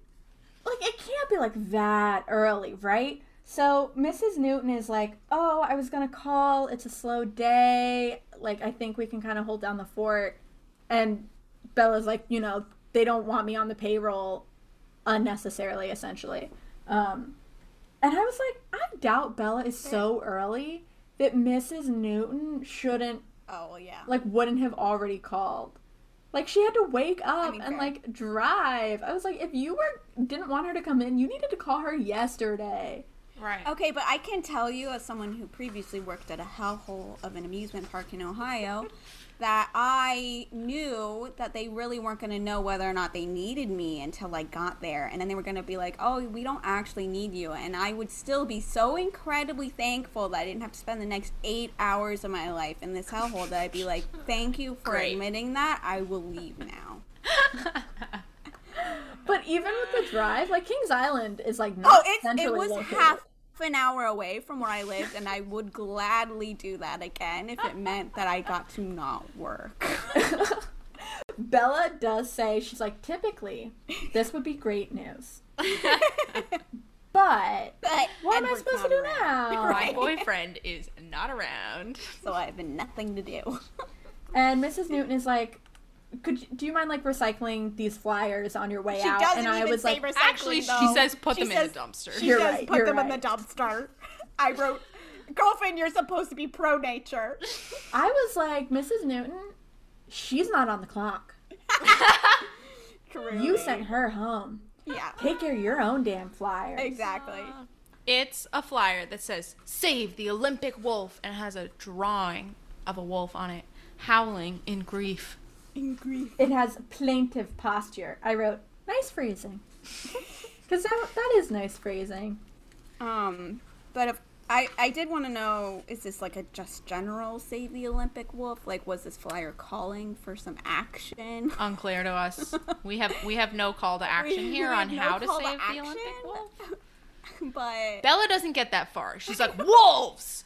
Speaker 1: like, it can't be like that early, right? So Mrs. Newton is like, "Oh, I was gonna call. It's a slow day. Like, I think we can kind of hold down the fort." And Bella's like, "You know, they don't want me on the payroll unnecessarily, essentially." Um, and I was like, I doubt Bella is so early that Mrs. Newton shouldn't
Speaker 2: Oh yeah.
Speaker 1: like wouldn't have already called. Like she had to wake up
Speaker 2: mean,
Speaker 1: and
Speaker 2: fair.
Speaker 1: like drive. I was like, if you were didn't want her to come in, you needed to call her yesterday.
Speaker 3: Right.
Speaker 2: Okay, but I can tell you, as someone who previously worked at a hellhole of an amusement park in Ohio, that I knew that they really weren't going to know whether or not they needed me until I got there. And then they were going to be like, oh, we don't actually need you. And I would still be so incredibly thankful that I didn't have to spend the next eight hours of my life in this hellhole that I'd be like, thank you for
Speaker 3: Great.
Speaker 2: admitting that. I will leave now.
Speaker 1: But even with the drive, like Kings Island is like
Speaker 2: Oh,
Speaker 1: not
Speaker 2: it, it was
Speaker 1: located.
Speaker 2: half an hour away from where I lived, and I would gladly do that again if it meant that I got to not work.
Speaker 1: Bella does say she's like typically this would be great news, but
Speaker 2: But
Speaker 1: what am I supposed to do
Speaker 2: around,
Speaker 1: now?
Speaker 3: My boyfriend is not around.
Speaker 2: So I have nothing to do.
Speaker 1: And Mrs. Newton is like, "Could you, do you mind like recycling these flyers on your way
Speaker 2: She
Speaker 1: out?"
Speaker 2: doesn't
Speaker 1: and I
Speaker 2: even
Speaker 1: was like,
Speaker 2: recycling,
Speaker 3: Actually, she says put
Speaker 2: She
Speaker 3: them
Speaker 2: says-
Speaker 3: in the dumpster.
Speaker 2: She
Speaker 1: You're
Speaker 2: says
Speaker 1: right,
Speaker 2: put
Speaker 1: you're
Speaker 2: them in the dumpster. I wrote, girlfriend, you're supposed to be pro nature.
Speaker 1: I was like, Mrs. Newton, she's not on the clock. You sent her home.
Speaker 2: Yeah,
Speaker 1: Take care of your own damn flyers.
Speaker 2: exactly.
Speaker 3: It's a flyer that says "Save the Olympic Wolf" and it has a drawing of a wolf on it, howling in grief.
Speaker 2: In grief.
Speaker 1: It has plaintive posture. I wrote, nice phrasing. Because that, that is nice phrasing.
Speaker 2: Um, but if I, I did want to know, is this like a just general save the Olympic wolf? Like, was this flyer calling for some action?
Speaker 3: Unclear to us. We have we have no call to action
Speaker 2: We-
Speaker 3: here
Speaker 2: we
Speaker 3: on
Speaker 2: no
Speaker 3: how to
Speaker 2: call
Speaker 3: save the
Speaker 2: action.
Speaker 3: Olympic wolf.
Speaker 2: but
Speaker 3: Bella doesn't get that far. She's like wolves.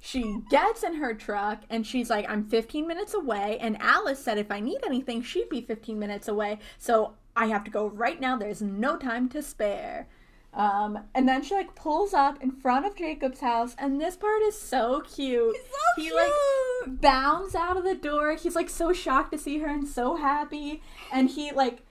Speaker 1: She gets in her truck and she's like, I'm 15 minutes away. And Alice said if I need anything, she'd be 15 minutes away. So I have to go right now. There's no time to spare. Um, and then she like pulls up in front of Jacob's house, and this part is so cute.
Speaker 2: so
Speaker 1: he like bounds out of the door. He's like so shocked to see her and so happy, and he like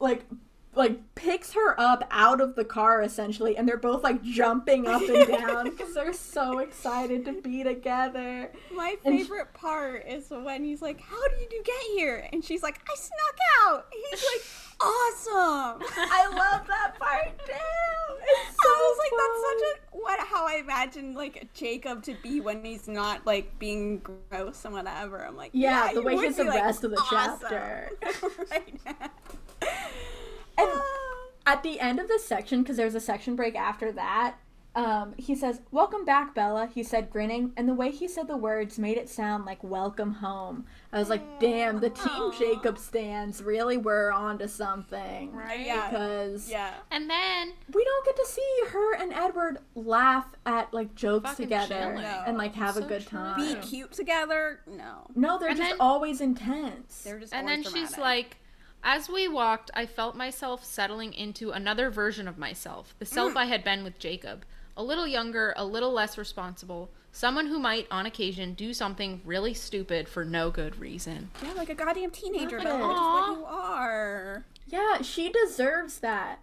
Speaker 1: like like picks her up out of the car essentially, and they're both like jumping up and down because they're so excited to be together.
Speaker 2: My favorite part is when he's like, "How did you get here?" And she's like, "I snuck out." He's like, "Awesome!"
Speaker 1: I love that part too. It's so
Speaker 2: I was like. "That's such a what? How I imagine like Jacob to be when he's not like being gross and whatever." I'm like,
Speaker 1: Yeah,
Speaker 2: "Yeah,
Speaker 1: the way he's the
Speaker 2: like,
Speaker 1: rest of the
Speaker 2: awesome."
Speaker 1: chapter.
Speaker 2: right.
Speaker 1: And at the end of this section, because there's a section break after that, um, he says, Welcome back, Bella, he said, grinning, and the way he said the words made it sound like welcome home. I was like, damn, the Team
Speaker 2: Aw.
Speaker 1: Jacob stands really were onto something.
Speaker 3: Right?
Speaker 2: Yeah.
Speaker 1: Because
Speaker 2: yeah.
Speaker 3: And then
Speaker 1: we don't get to see her and Edward laugh at like jokes
Speaker 3: Fucking
Speaker 1: together
Speaker 3: chilling.
Speaker 1: and like have a good
Speaker 3: true.
Speaker 1: time.
Speaker 2: Be cute together? No.
Speaker 1: no, they're
Speaker 3: And
Speaker 1: just
Speaker 3: then-
Speaker 1: always intense.
Speaker 2: They're just
Speaker 3: and
Speaker 2: always
Speaker 3: then she's
Speaker 2: dramatic.
Speaker 3: like as we walked, I felt myself settling into another version of myself, the mm. self I had been with Jacob. A little younger, a little less responsible, someone who might, on occasion, do something really stupid for no good reason.
Speaker 2: Yeah, like a goddamn teenager,
Speaker 1: Love
Speaker 2: Bella, which is what you are.
Speaker 1: Yeah, she deserves that.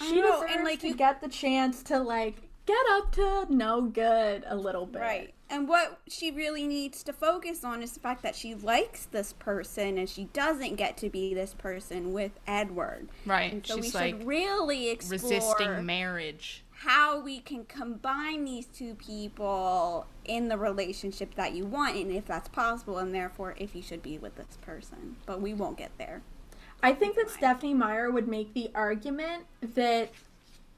Speaker 2: I
Speaker 1: She
Speaker 2: know,
Speaker 1: deserves
Speaker 2: and, like,
Speaker 1: to
Speaker 2: you-
Speaker 1: get the chance to like get up to no good a little bit.
Speaker 2: Right. And what she really needs to focus on is the fact that she likes this person and she doesn't get to be this person with Edward.
Speaker 3: Right.
Speaker 2: And so
Speaker 3: She's
Speaker 2: we
Speaker 3: like
Speaker 2: should really explore
Speaker 3: resisting marriage.
Speaker 2: how we can combine these two people in the relationship that you want and if that's possible and therefore if you should be with this person. But we won't get there.
Speaker 1: I think that Stephenie Meyer would make the argument that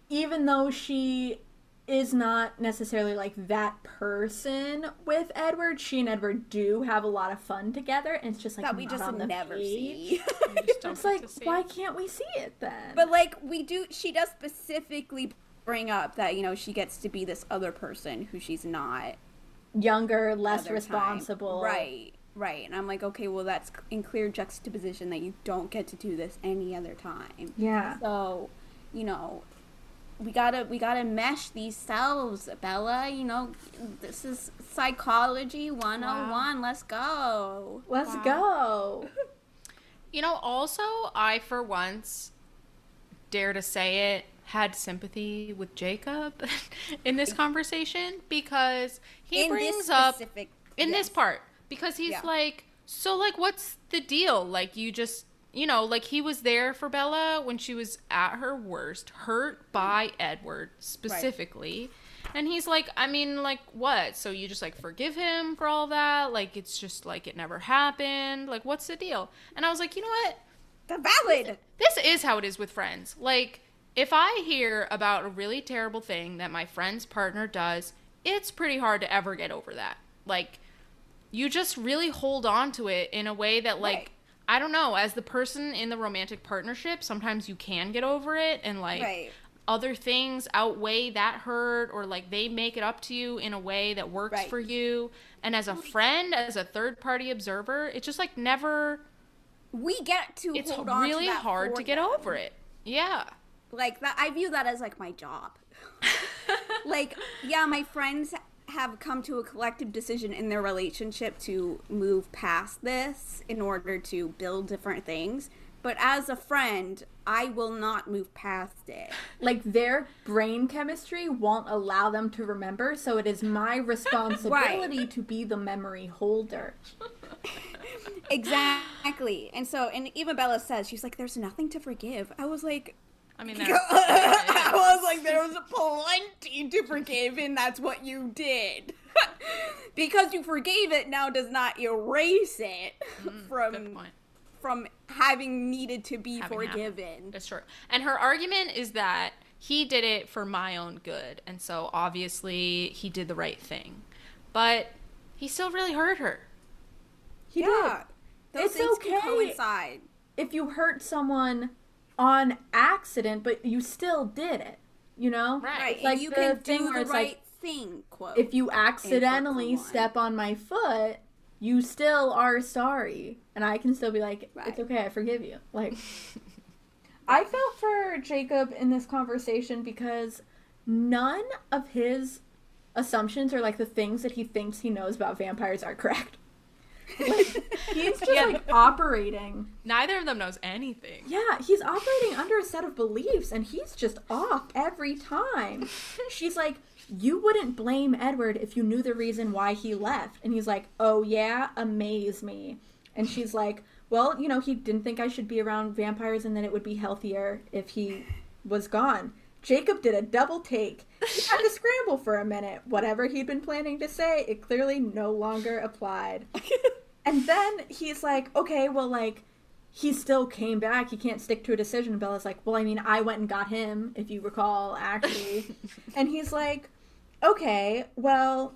Speaker 1: even though she is not necessarily like that person with Edward, she and Edward do have a lot of fun together, and it's just like
Speaker 2: that we
Speaker 1: not
Speaker 2: just
Speaker 1: on the
Speaker 2: never
Speaker 1: page.
Speaker 2: see.
Speaker 3: Just
Speaker 1: It's like,
Speaker 3: see
Speaker 1: why
Speaker 3: it.
Speaker 1: can't we see it then?
Speaker 2: But like we do, she does specifically bring up that you know she gets to be this other person who she's not
Speaker 1: younger, less
Speaker 2: other time.
Speaker 1: responsible,
Speaker 2: Right, right. And I'm like, okay, well that's in clear juxtaposition that you don't get to do this any other time.
Speaker 1: Yeah,
Speaker 2: So, you know, we gotta we gotta mesh these selves, Bella. You know, this is psychology 101. Let's go.
Speaker 1: let's go.
Speaker 3: You know, also, I for once dare to say it had sympathy with Jacob in this conversation because he
Speaker 2: In
Speaker 3: brings
Speaker 2: this
Speaker 3: up in
Speaker 2: yes.
Speaker 3: this part because he's
Speaker 2: Yeah.
Speaker 3: like so like what's the deal like you just you know like he was there for bella when she was at her worst hurt by edward specifically and he's like i mean like what so you just like forgive him for all that like it's just like it never happened like what's the deal and i was like you know what
Speaker 2: the valid.
Speaker 3: this is how it is with friends. Like, if I hear about a really terrible thing that my friend's partner does, it's pretty hard to ever get over that. Like, you just really hold on to it in a way that, like,
Speaker 2: Right.
Speaker 3: I don't know, as the person in the romantic partnership, sometimes you can get over it and, like,
Speaker 2: Right.
Speaker 3: other things outweigh that hurt or, like, they make it up to you in a way that works
Speaker 2: Right.
Speaker 3: for you. And as a friend, as a third party observer, it's just, like, never.
Speaker 2: We get to
Speaker 3: It's
Speaker 2: hold on
Speaker 3: really
Speaker 2: to that
Speaker 3: hard to get
Speaker 2: them.
Speaker 3: over it. Yeah.
Speaker 2: like that i view that as like my job like yeah my friends have come to a collective decision in their relationship to move past this in order to build different things. But as a friend i will not move past it.
Speaker 1: Like their brain chemistry won't allow them to remember, so it is my responsibility to be the memory holder.
Speaker 2: exactly. And so and even bella says she's like there's nothing to forgive. I was like
Speaker 3: I mean,
Speaker 2: I was like, there was plenty to forgive, and that's what you did. because you forgave it now does not erase it mm,
Speaker 3: good
Speaker 2: from from having needed to be
Speaker 3: Having happened.
Speaker 2: forgiven.
Speaker 3: That's true. And her argument is that he did it for my own good, and so obviously he did the right thing, but he still really hurt her.
Speaker 1: He
Speaker 2: yeah, those
Speaker 1: It's
Speaker 2: things can
Speaker 1: okay.
Speaker 2: coincide.
Speaker 1: If you hurt someone on accident, but you still did it, you know?
Speaker 3: Right.
Speaker 2: Right,
Speaker 1: Like
Speaker 2: and you
Speaker 1: the
Speaker 2: can
Speaker 1: thing
Speaker 2: do
Speaker 1: where
Speaker 2: the
Speaker 1: it's
Speaker 2: right
Speaker 1: like,
Speaker 2: thing. Quote.
Speaker 1: If you accidentally step on my foot, you still are sorry. And I can still be like,
Speaker 2: Right.
Speaker 1: it's okay, I forgive you. Like, I felt for Jacob in this conversation because none of his assumptions or like the things that he thinks he knows about vampires are correct. He's just
Speaker 3: Yeah.
Speaker 1: like operating.
Speaker 3: Neither of them knows anything.
Speaker 1: Yeah, he's operating under a set of beliefs and he's just off every time. She's like, You wouldn't blame Edward if you knew the reason why he left. And he's like, Oh, yeah, amaze me. And she's like, Well, you know, he didn't think I should be around vampires and then it would be healthier if he was gone. Jacob did a double take. He had to scramble for a minute. Whatever he'd been planning to say, it clearly no longer applied. And then he's like, okay, well, like, he still came back. He can't stick to a decision. Bella's like, well, I mean, I went and got him, if you recall, actually. and he's like, okay, well,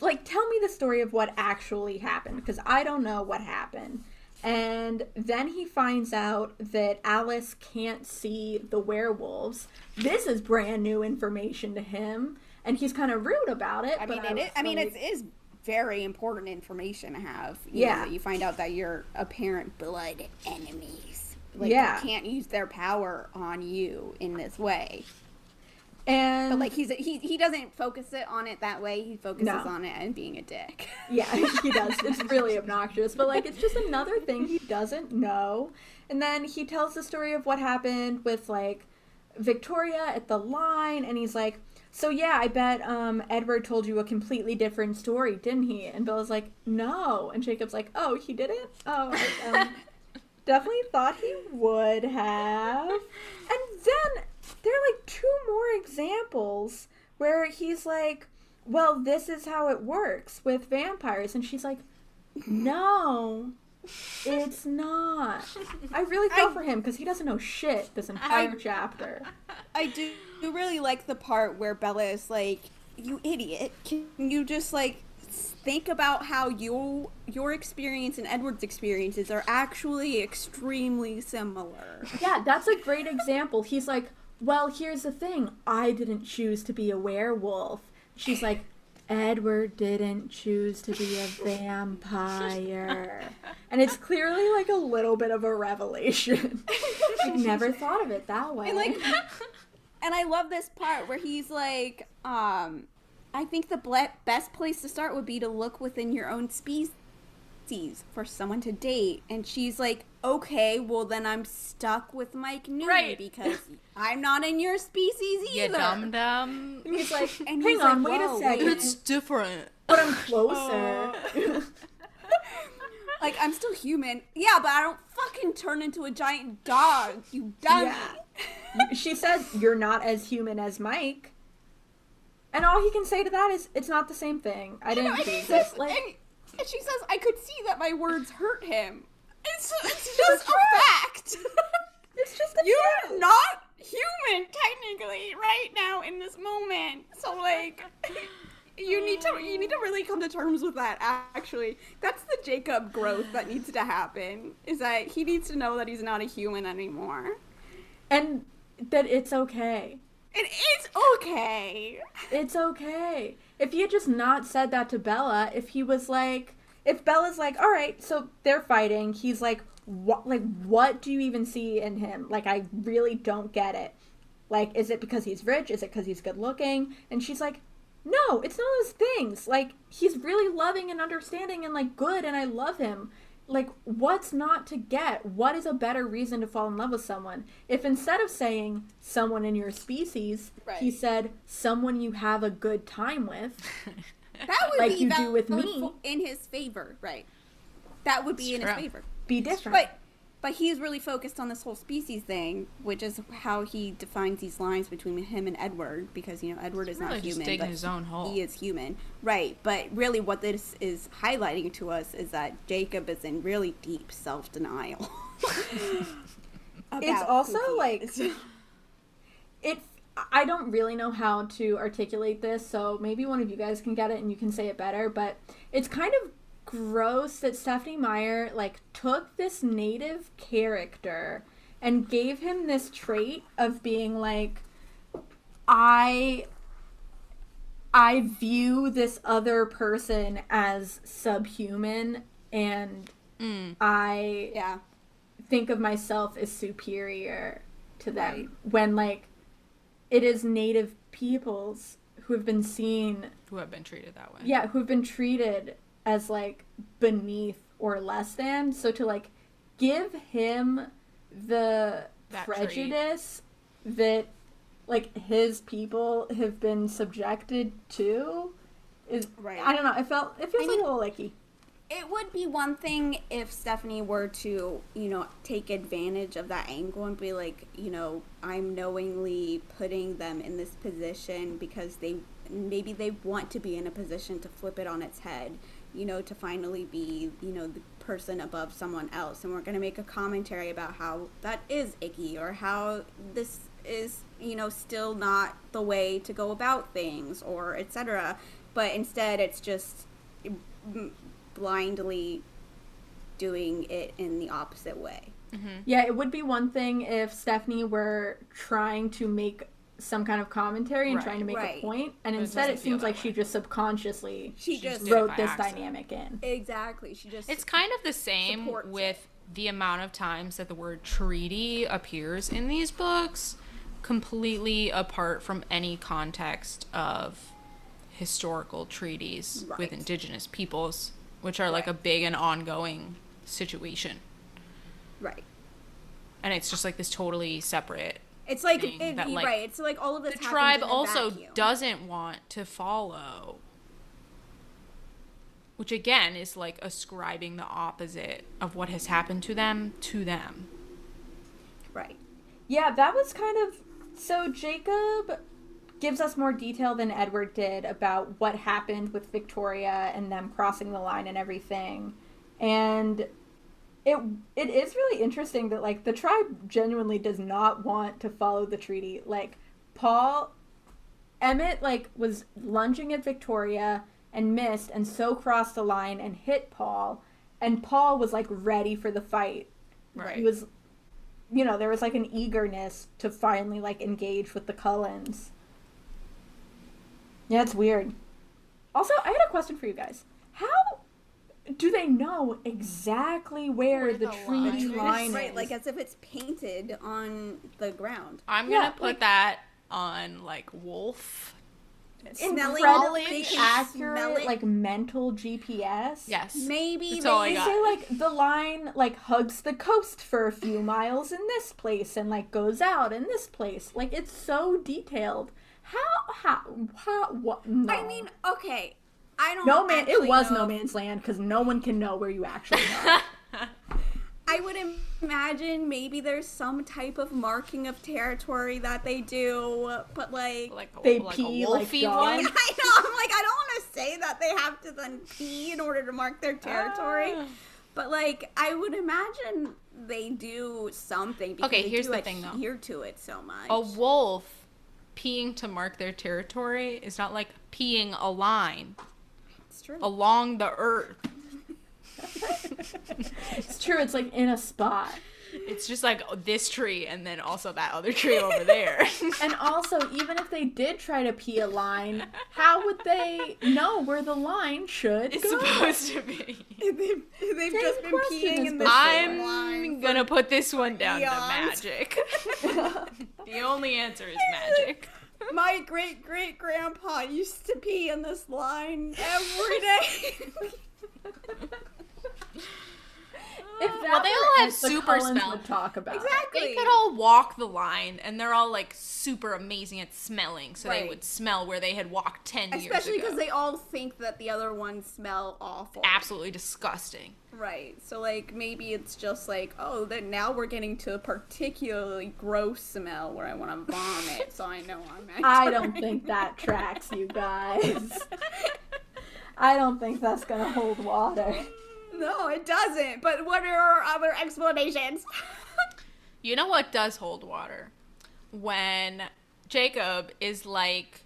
Speaker 1: like, tell me the story of what actually happened, because I don't know what happened. And then he finds out that Alice can't see the werewolves. This is brand new information to him, and he's kind of rude about it.
Speaker 2: I
Speaker 1: but
Speaker 2: mean, it is, I mean, it is very important information to have. You
Speaker 1: Yeah.
Speaker 2: know, you find out that your apparent blood enemies, like,
Speaker 1: Yeah.
Speaker 2: they can't use their power on you in this way.
Speaker 1: and
Speaker 2: But like, he's he he doesn't focus it on it that way. He focuses
Speaker 1: No.
Speaker 2: on it and being a dick.
Speaker 1: Yeah, he does. It's really obnoxious, but like it's just another thing he doesn't know. And then he tells the story of what happened with like Victoria at the line and he's like, "So yeah, I bet um Edward told you a completely different story, didn't he?" And Bella's like, "No." And Jacob's like, "Oh, he didn't? Oh, I um, definitely thought he would have." And then there are like two more examples where he's like, well, this is how it works with vampires. And she's like, no, it's not. I really feel
Speaker 2: I-
Speaker 1: for him because he doesn't know shit this entire chapter.
Speaker 2: I do really like the part where Bella is like, "You idiot! Can you just like think about how you your experience and Edward's experiences are actually extremely similar?"
Speaker 1: Yeah, that's a great example. He's like, well, here's the thing I didn't choose to be a werewolf. She's like, Edward didn't choose to be a vampire. And it's clearly like a little bit of a revelation. I never thought of it that way.
Speaker 2: And like, and I love this part where he's like, um, I think the ble- best place to start would be to look within your own species for someone to date. And she's like, okay, well then I'm stuck with Mike Newton
Speaker 3: Right.
Speaker 2: because I'm not in your species
Speaker 3: You
Speaker 2: either.
Speaker 3: dum dum.
Speaker 1: And he's like,
Speaker 2: And
Speaker 1: hang
Speaker 2: he's
Speaker 1: on,
Speaker 2: like,
Speaker 1: wait a second.
Speaker 3: It's different.
Speaker 1: But I'm closer.
Speaker 2: Like I'm still human. Yeah, but I don't fucking turn into a giant dog. You dummy.
Speaker 1: Yeah. she says, you're not as human as Mike. And all he can say to that is, it's not the same thing. I didn't
Speaker 2: and, he says.
Speaker 1: Like,
Speaker 2: and, and she says, I could see that my words hurt him. It's, it's just a fact.
Speaker 1: it's just a
Speaker 2: You're
Speaker 1: fact.
Speaker 2: not human, technically, right now in this moment. So, like, you need to you need to really come to terms with that. Actually, that's the Jacob growth that needs to happen. Is that he needs to know that he's not a human anymore.
Speaker 1: And that it's okay.
Speaker 2: It is okay.
Speaker 1: It's okay. If he had just not said that to Bella, if he was like, if Bella's like, all right, so they're fighting, he's like, what, like, what do you even see in him? Like, I really don't get it. Like, is it because he's rich? Is it because he's good looking? And she's like, no, it's none of those things. Like, he's really loving and understanding and like good, and I love him. Like, what's not to get? What is a better reason to fall in love with someone? If instead of saying someone in your species, he said someone you have a good time with,
Speaker 2: That would
Speaker 1: Like
Speaker 2: be
Speaker 1: you
Speaker 2: that
Speaker 1: do with me.
Speaker 2: in his favor, right? That would be in his favor.
Speaker 1: be different.
Speaker 2: But but he's really focused on this whole species thing, which is how he defines these lines between him and Edward, because you know Edward is
Speaker 3: Really
Speaker 2: not
Speaker 3: just
Speaker 2: human,
Speaker 3: digging
Speaker 2: but
Speaker 3: his own hole.
Speaker 2: he is human, right? But really, what this is highlighting to us is that Jacob is in really deep self denial.
Speaker 1: It's also, like- it I don't really know how to articulate this, so maybe one of you guys can get it and you can say it better, but it's kind of gross that Stephenie Meyer like took this native character and gave him this trait of being like I I view this other person as subhuman and
Speaker 3: Mm.
Speaker 1: I
Speaker 2: yeah,
Speaker 1: think of myself as superior to them. When like it is native peoples who have been seen
Speaker 3: Who have been treated that way.
Speaker 1: yeah who've been treated as like beneath or less than so to like give him the
Speaker 3: That trait.
Speaker 1: prejudice that like his people have been subjected to is
Speaker 2: Right.
Speaker 1: i don't know i felt it feels
Speaker 2: I
Speaker 1: like
Speaker 2: mean-
Speaker 1: a little icky
Speaker 2: It would be one thing if Stephenie were to, you know, take advantage of that angle and be like, you know, I'm knowingly putting them in this position because they maybe they want to be in a position to flip it on its head, you know, to finally be, you know, the person above someone else. And we're going to make a commentary about how that is icky or how this is, you know, still not the way to go about things or etc. But instead it's just mm, blindly doing it in the opposite way. Mm-hmm.
Speaker 1: Yeah, it would be one thing if Stephenie were trying to make some kind of commentary and
Speaker 3: Right.
Speaker 1: trying to make
Speaker 2: Right.
Speaker 1: a point, and
Speaker 3: it
Speaker 1: instead it seems like
Speaker 3: way.
Speaker 1: she just subconsciously
Speaker 2: She
Speaker 3: She
Speaker 2: just
Speaker 3: just did it
Speaker 1: wrote this
Speaker 3: accident.
Speaker 1: dynamic in.
Speaker 2: exactly. She just
Speaker 3: It's kind of the same
Speaker 2: Supports it.
Speaker 3: with the amount of times that the word treaty appears in these books, completely apart from any context of historical treaties with indigenous peoples, which are like a big and ongoing situation.
Speaker 2: right.
Speaker 3: And it's just like this totally separate.
Speaker 2: It's like,
Speaker 3: thing
Speaker 2: it,
Speaker 3: that, like,
Speaker 2: right. It's like all of this.
Speaker 3: The tribe
Speaker 2: in
Speaker 3: also
Speaker 2: vacuum.
Speaker 3: doesn't want to follow. Which again is like ascribing the opposite of what has happened to them to them.
Speaker 2: Right.
Speaker 1: Yeah, that was kind of so Jacob gives us more detail than Edward did about what happened with Victoria and them crossing the line and everything. And it it is really interesting that like the tribe genuinely does not want to follow the treaty. Like Paul Emmett like was lunging at Victoria and missed and so crossed the line and hit Paul and Paul was like ready for the fight.
Speaker 3: Right.
Speaker 1: He was you know, there was like an eagerness to finally like engage with the Cullens. Yeah, it's weird. Also, I had a question for you guys. How do they know exactly where,
Speaker 3: Where
Speaker 1: the,
Speaker 3: the
Speaker 1: treaty
Speaker 3: line
Speaker 1: line,
Speaker 3: is.
Speaker 1: is?
Speaker 2: Right. Like as if it's painted on the ground.
Speaker 3: I'm
Speaker 1: Yeah,
Speaker 3: gonna put
Speaker 1: like-
Speaker 3: that on like Wolf.
Speaker 2: Smelling
Speaker 1: incredibly accurate,
Speaker 2: smell
Speaker 1: like mental GPS.
Speaker 3: Yes.
Speaker 2: Maybe
Speaker 3: That's
Speaker 2: they
Speaker 1: They say like the line like hugs the coast for a few miles in this place and like goes out in this place. Like it's so detailed. How how how what? No.
Speaker 2: I mean, okay. I don't. Know.
Speaker 1: No man. It was
Speaker 2: know
Speaker 1: no man's land because no one can know where you actually are.
Speaker 2: I would imagine maybe there's some type of marking of territory that they do, but like,
Speaker 3: Like a,
Speaker 1: They
Speaker 3: like
Speaker 1: pee
Speaker 3: a
Speaker 1: like
Speaker 3: wolfy
Speaker 1: dogs.
Speaker 2: I know I'm like I don't want to say that they have to then pee in order to mark their territory,
Speaker 3: Ah.
Speaker 2: but like I would imagine they do something. Because
Speaker 3: Okay,
Speaker 2: they
Speaker 3: here's
Speaker 2: do
Speaker 3: the thing, though.
Speaker 2: adhere to it so much.
Speaker 3: A wolf peeing to mark their territory is not like peeing a line
Speaker 2: it's true.
Speaker 3: along the earth.
Speaker 1: it's true. It's like in a spot.
Speaker 3: It's just like oh, this tree and then also that other tree over there.
Speaker 1: And also, even if they did try to pee a line, how would they know where the line should
Speaker 3: it's
Speaker 1: go?
Speaker 3: supposed to be.
Speaker 2: they've, they've
Speaker 1: Same
Speaker 2: just been peeing in the
Speaker 1: before.
Speaker 2: same
Speaker 3: I'm gonna put this one down to magic. the only answer is magic.
Speaker 2: My great great grandpa used to pee in this line every day.
Speaker 1: If that
Speaker 3: Well, they all have
Speaker 1: the
Speaker 3: super
Speaker 1: Cullens
Speaker 3: smell.
Speaker 1: Would talk about
Speaker 2: exactly.
Speaker 3: They could all walk the line, and they're all like super amazing at smelling, so they would smell where they had walked ten years
Speaker 2: Especially because they all think that the other ones smell awful.
Speaker 3: absolutely disgusting.
Speaker 2: Right. So like maybe it's just like, oh, then now we're getting to a particularly gross smell where I want to vomit, so I know I'm actually
Speaker 1: I don't think that tracks, you guys. I don't think that's gonna hold water.
Speaker 2: No, it doesn't. But what are our other explanations?
Speaker 3: You know what does hold water? When Jacob is like,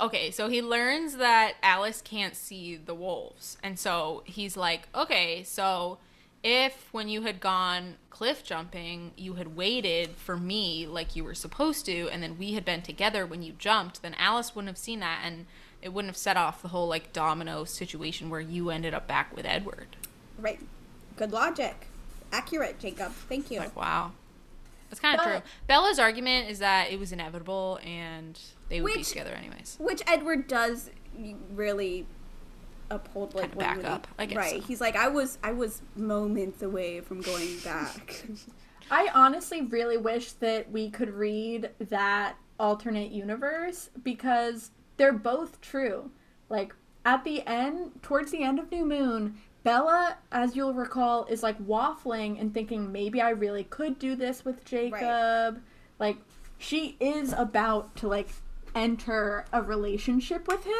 Speaker 3: okay, so he learns that Alice can't see the wolves. And so he's like, okay, so if when you had gone cliff jumping, you had waited for me like you were supposed to, and then we had been together when you jumped, then Alice wouldn't have seen that and it wouldn't have set off the whole like domino situation where you ended up back with Edward.
Speaker 2: Right. Good logic. accurate, Jacob. Thank you.
Speaker 3: Like, wow. That's kind of
Speaker 1: But-
Speaker 3: true. Bella's argument is that it was inevitable and they would be together anyways.
Speaker 2: Which Edward does really uphold like
Speaker 3: Kinda back
Speaker 2: would
Speaker 3: up, I guess
Speaker 2: right.
Speaker 3: so.
Speaker 2: He's like I was I was moments away from going back.
Speaker 1: I honestly really wish that we could read that alternate universe because they're both true. Like at the end, towards the end of New Moon, Bella, as you'll recall, is like waffling and thinking maybe I really could do this with Jacob. Like she is about to like enter a relationship with him.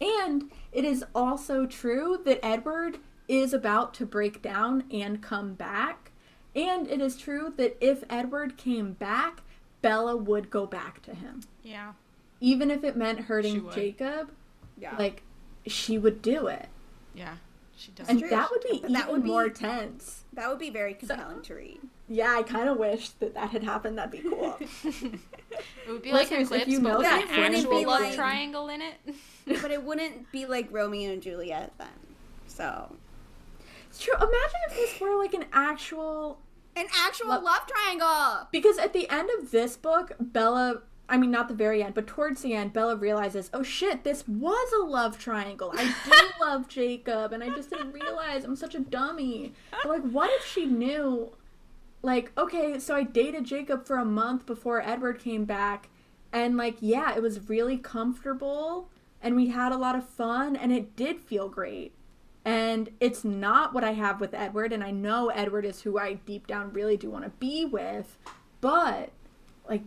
Speaker 1: And it is also true that Edward is about to break down and come back. And it is true that if Edward came back, Bella would go back to him.
Speaker 3: Yeah.
Speaker 1: Even if it meant hurting. Jacob,
Speaker 2: yeah.
Speaker 1: like she would do it.
Speaker 3: Yeah. She does.
Speaker 1: And
Speaker 2: true.
Speaker 1: that would be
Speaker 2: But
Speaker 1: even
Speaker 2: that would be-
Speaker 1: more tense.
Speaker 2: that would be very compelling to read.
Speaker 1: Yeah, I kind of wish that that had happened. That'd be cool.
Speaker 3: It would be like
Speaker 1: Listeners, if
Speaker 3: Eclipse,
Speaker 1: you
Speaker 3: but
Speaker 1: know
Speaker 3: with
Speaker 2: that,
Speaker 3: an actual love
Speaker 2: like-
Speaker 3: triangle in it.
Speaker 2: but it wouldn't be like Romeo and Juliet then. So
Speaker 1: it's true. Imagine if this were like an actual
Speaker 2: an actual
Speaker 1: Lo-
Speaker 2: love triangle.
Speaker 1: Because at the end of this book, Bella, I mean, not the very end, but towards the end, Bella realizes, oh shit, this was a love triangle. I do love Jacob, and I just didn't realize I'm such a dummy. But, like, what if she knew, like, okay, so I dated Jacob for a month before Edward came back, and, like, yeah, it was really comfortable, and we had a lot of fun, and it did feel great. And it's not what I have with Edward, and I know Edward is who I deep down really do want to be with, but like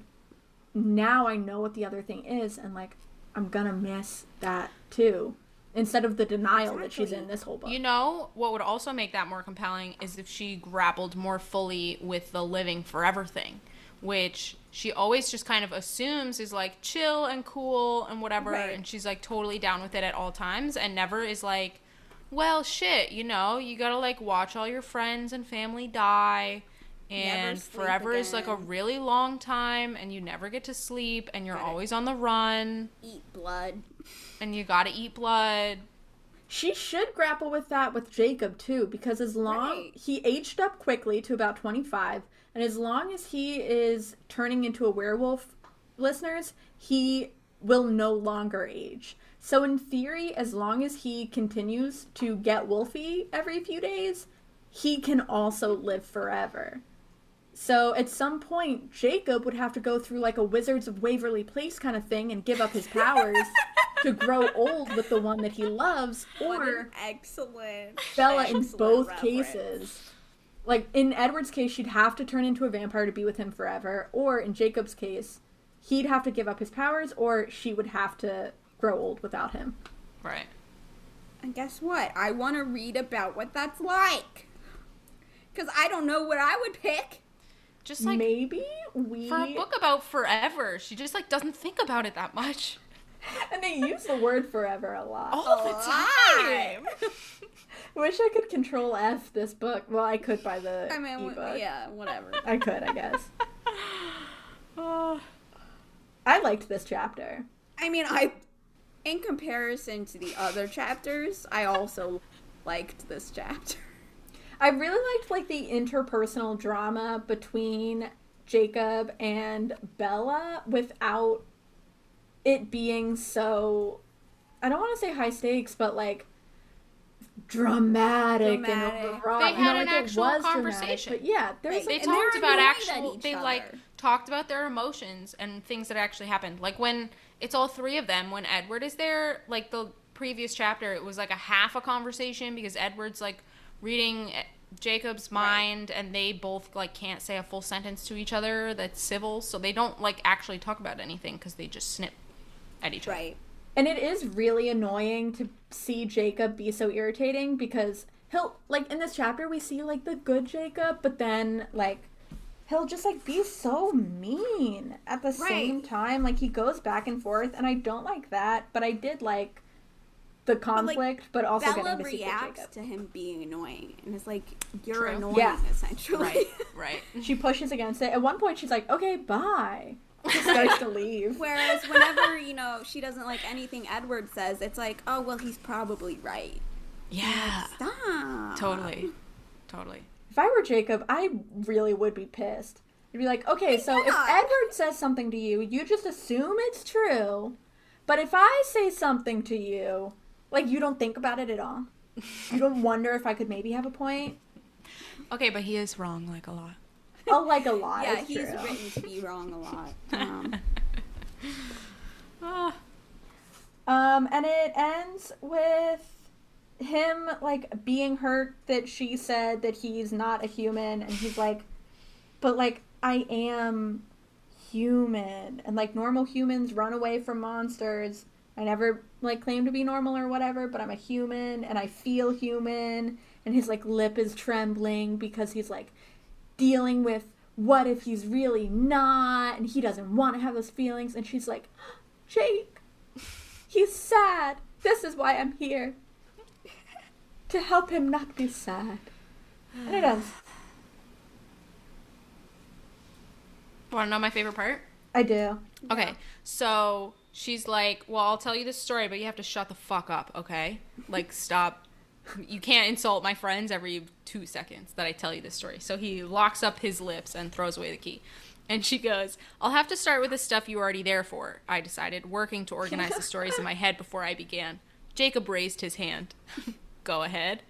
Speaker 1: now I know what the other thing is, and like I'm gonna miss that too. Instead of the denial that she's in this whole book.
Speaker 3: You know what would also make that more compelling is if she grappled more fully with the living forever thing, which she always just kind of assumes is like chill and cool and whatever,
Speaker 2: Right.
Speaker 3: and she's like totally down with it at all times, and never is like, well, shit, you know, you gotta like watch all your friends and family die. And
Speaker 2: sleep
Speaker 3: forever is like a really long time, and you never get to sleep, and you're
Speaker 2: Right.
Speaker 3: always on the run,
Speaker 2: Eat blood.
Speaker 3: and you gotta eat blood.
Speaker 1: she should grapple with that with Jacob too, because as long
Speaker 2: Right.
Speaker 1: he aged up quickly to about 25, and as long as he is turning into a werewolf, listeners, he will no longer age. So in theory, as long as he continues to get wolfy every few days, he can also live forever. So at some point, Jacob would have to go through like a Wizards of Waverly Place kind of thing and give up his powers to grow old with the one that he loves,
Speaker 2: What
Speaker 1: or
Speaker 2: an excellent.
Speaker 1: Bella in
Speaker 2: excellent
Speaker 1: both
Speaker 2: reference.
Speaker 1: cases. Like in Edward's case, she'd have to turn into a vampire to be with him forever, or in Jacob's case, he'd have to give up his powers, or she would have to grow old without him.
Speaker 3: Right.
Speaker 2: And guess what? I want to read about what that's like. Because I don't know what I would pick.
Speaker 3: Just like
Speaker 1: Maybe we
Speaker 3: for a book about forever, she just like doesn't think about it that much.
Speaker 1: and they use the word forever a lot.
Speaker 3: All the time.
Speaker 1: Wish I could control F this book. Well, I could by the
Speaker 2: I mean,
Speaker 1: ebook.
Speaker 2: w- yeah, whatever.
Speaker 1: I could, I guess.
Speaker 3: Oh.
Speaker 1: I liked this chapter.
Speaker 2: I mean, I, in comparison to the other chapters, I also liked this chapter.
Speaker 1: I really liked like the interpersonal drama between Jacob and Bella without it being so I don't want to say high stakes, but like dramatic,
Speaker 2: Dramatic.
Speaker 1: and overwrought.
Speaker 3: They
Speaker 1: You know,
Speaker 3: had an
Speaker 1: like, it
Speaker 3: actual
Speaker 1: was dramatic,
Speaker 3: conversation.
Speaker 1: but yeah, there's
Speaker 2: Right.
Speaker 3: They
Speaker 1: like,
Speaker 2: And they're
Speaker 3: talked about
Speaker 2: annoyed
Speaker 3: actual.
Speaker 2: each
Speaker 3: They like talked about their emotions and things that actually happened. Like when it's all three of them. When Edward is there, like the previous chapter, it was like a half a conversation because Edward's like reading eh, Jacob's mind, and they both like can't say a full sentence to each other that's civil, so they don't like actually talk about anything because they just snip at each other.
Speaker 2: Right.
Speaker 1: And it is really annoying to see Jacob be so irritating because he'll like in this chapter we see like the good Jacob, but then like he'll just like be so mean at the same time. Like he goes back and forth and I don't like that, but I did like the conflict, but, also
Speaker 2: Bella
Speaker 1: getting to see good
Speaker 2: reacts
Speaker 1: Jacob.
Speaker 2: to him being annoying, and it's like you're
Speaker 3: True.
Speaker 2: annoying,
Speaker 1: Yeah.
Speaker 2: essentially.
Speaker 3: Right, right.
Speaker 1: She pushes against it. At one point she's like, "Okay, bye." She starts to leave.
Speaker 2: Whereas whenever you know she doesn't like anything Edward says, it's like, oh well, he's probably right.
Speaker 3: Yeah,
Speaker 2: Stop.
Speaker 3: totally, totally.
Speaker 1: if I were Jacob, I really would be pissed. I'd be like, okay, so if Edward says something to you, you just assume it's true. But if I say something to you, like you don't think about it at all. You don't wonder if I could maybe have a point.
Speaker 3: Okay, but he is wrong like a lot.
Speaker 1: Oh, like a lot.
Speaker 2: Yeah,
Speaker 1: it's
Speaker 2: he's
Speaker 1: true.
Speaker 2: written to be wrong a lot. Um,
Speaker 3: Ah.
Speaker 1: Um, and it ends with him like being hurt that she said that he's not a human, and he's like, but like I am human, and like normal humans run away from monsters. I never like claim to be normal or whatever, but I'm a human and I feel human. And his like lip is trembling because he's like dealing with what if he's really not, and he doesn't want to have those feelings. And she's like, Jake, he's sad. This is why I'm here. To help him not be sad. And it ends.
Speaker 3: Want to know my favorite part?
Speaker 1: I do.
Speaker 3: Okay, so she's like, "Well, I'll tell you this story, but you have to shut the fuck up, okay? Like, stop. You can't insult my friends every two seconds that I tell you this story." So he locks up his lips and throws away the key. And she goes, "I'll have to start with the stuff you were already there for." I decided, working to organize the stories in my head before I began. Jacob raised his hand. Go ahead.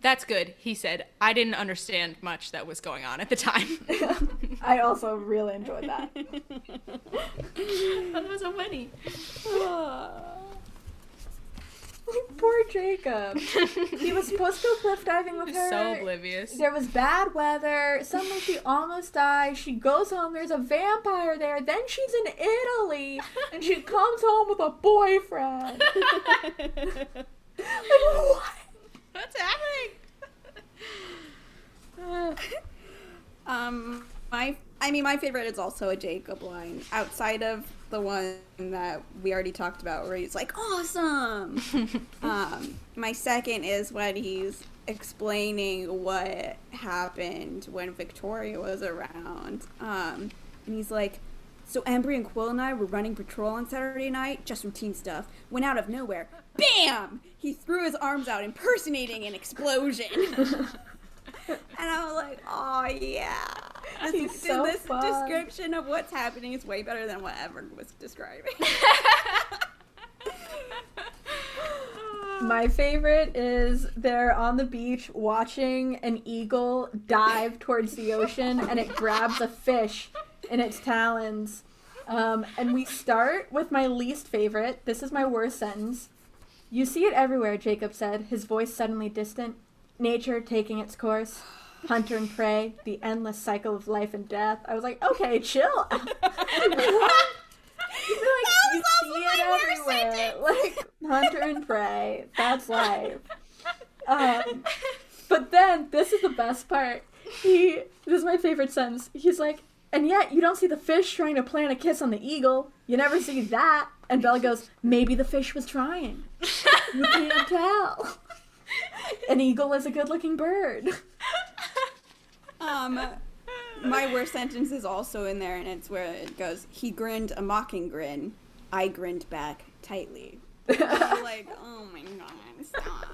Speaker 3: That's good, he said. I didn't understand much that was going on at the time.
Speaker 1: I also really enjoyed that.
Speaker 3: that was so funny.
Speaker 1: Poor Jacob. He was supposed to go cliff diving with her.
Speaker 3: So oblivious.
Speaker 1: There was bad weather. Suddenly she almost dies. She goes home. There's a vampire there. Then she's in Italy. And she comes home with a boyfriend. like, what?
Speaker 3: What's happening?
Speaker 2: um, my, I mean, my favorite is also a Jacob line. Outside of the one that we already talked about, where he's like, "Awesome." um, my second is when he's explaining what happened when Victoria was around. Um, and he's like, So Embry and Quill and I were running patrol on Saturday night, just routine stuff. When out of nowhere, BAM! He threw his arms out, impersonating an explosion. and I was like, oh yeah. This,
Speaker 1: He's so
Speaker 2: this
Speaker 1: fun.
Speaker 2: description of what's happening is way better than what Evan was describing.
Speaker 1: My favorite is they're on the beach watching an eagle dive towards the ocean and it grabs a fish in its talons. Um, and we start with my least favorite. This is my worst sentence. You see it everywhere, Jacob said, his voice suddenly distant. Nature taking its course. Hunter and prey, the endless cycle of life and death. I was like, okay, chill. You like you see it everywhere. Like hunter and prey. That's life. Um, but then this is the best part. He this is my favorite sentence. He's like, and yet you don't see the fish trying to plant a kiss on the eagle. You never see that. And Bella goes, maybe the fish was trying. You can't tell. An eagle is a good-looking bird.
Speaker 2: Um, my worst sentence is also in there, and it's where it goes, He grinned a mocking grin. I grinned back tightly. I'm like, oh my god, stop.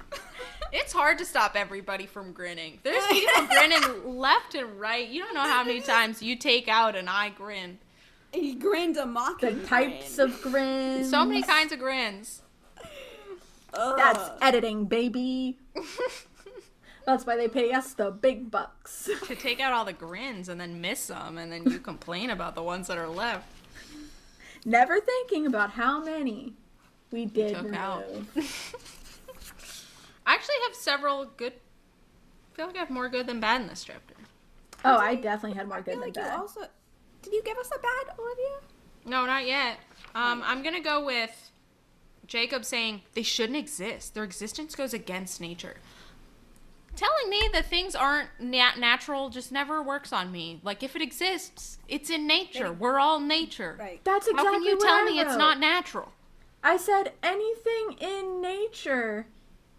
Speaker 3: It's hard to stop everybody from grinning. There's people grinning left and right. You don't know how many times you take out an eye grin.
Speaker 2: He grinned a
Speaker 1: The
Speaker 2: mocking
Speaker 1: types
Speaker 2: grin.
Speaker 1: of grins.
Speaker 3: So many kinds of grins.
Speaker 2: Ugh.
Speaker 1: That's editing, baby. That's why they pay us the big bucks.
Speaker 3: To take out all the grins and then miss them, and then you complain about the ones that are left.
Speaker 1: Never thinking about how many we did
Speaker 3: took
Speaker 1: remove.
Speaker 3: out. I actually have several good. I feel like I have more good than bad in this chapter.
Speaker 1: Oh, I definitely had more
Speaker 2: I
Speaker 1: good
Speaker 2: feel
Speaker 1: than
Speaker 2: like you
Speaker 1: bad.
Speaker 2: also. Did you give us a bad, Olivia?
Speaker 3: No, not yet. Um, I'm gonna go with Jacob saying they shouldn't exist. Their existence goes against nature. Telling me that things aren't nat- natural just never works on me. Like if it exists, it's in nature. We're all nature.
Speaker 2: Right.
Speaker 1: That's exactly
Speaker 3: How can you
Speaker 1: what
Speaker 3: tell
Speaker 1: I
Speaker 3: me it's not natural?
Speaker 1: I said anything in nature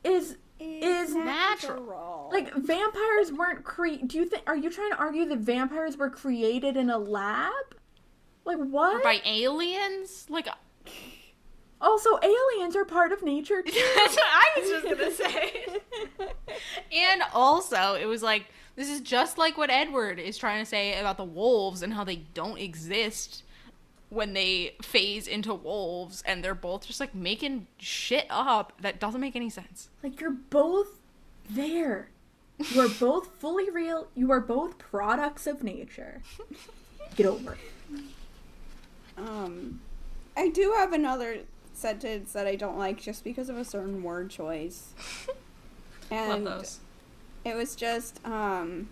Speaker 1: is is
Speaker 3: natural.
Speaker 1: like vampires weren't cre. Do you think? Are you trying to argue that vampires were created in a lab? Like what?
Speaker 3: By aliens? Like
Speaker 1: Also, aliens are part of nature too.
Speaker 3: That's what I was just gonna say. and also, it was like This is just like what Edward is trying to say about the wolves and how they don't exist when they phase into wolves and they're both just like making shit up that doesn't make any sense.
Speaker 1: Like you're both there. You are both fully real. You are both products of nature. Get over it.
Speaker 2: Um, I do have another sentence that I don't like just because of a certain word choice. And
Speaker 3: those.
Speaker 2: it was just um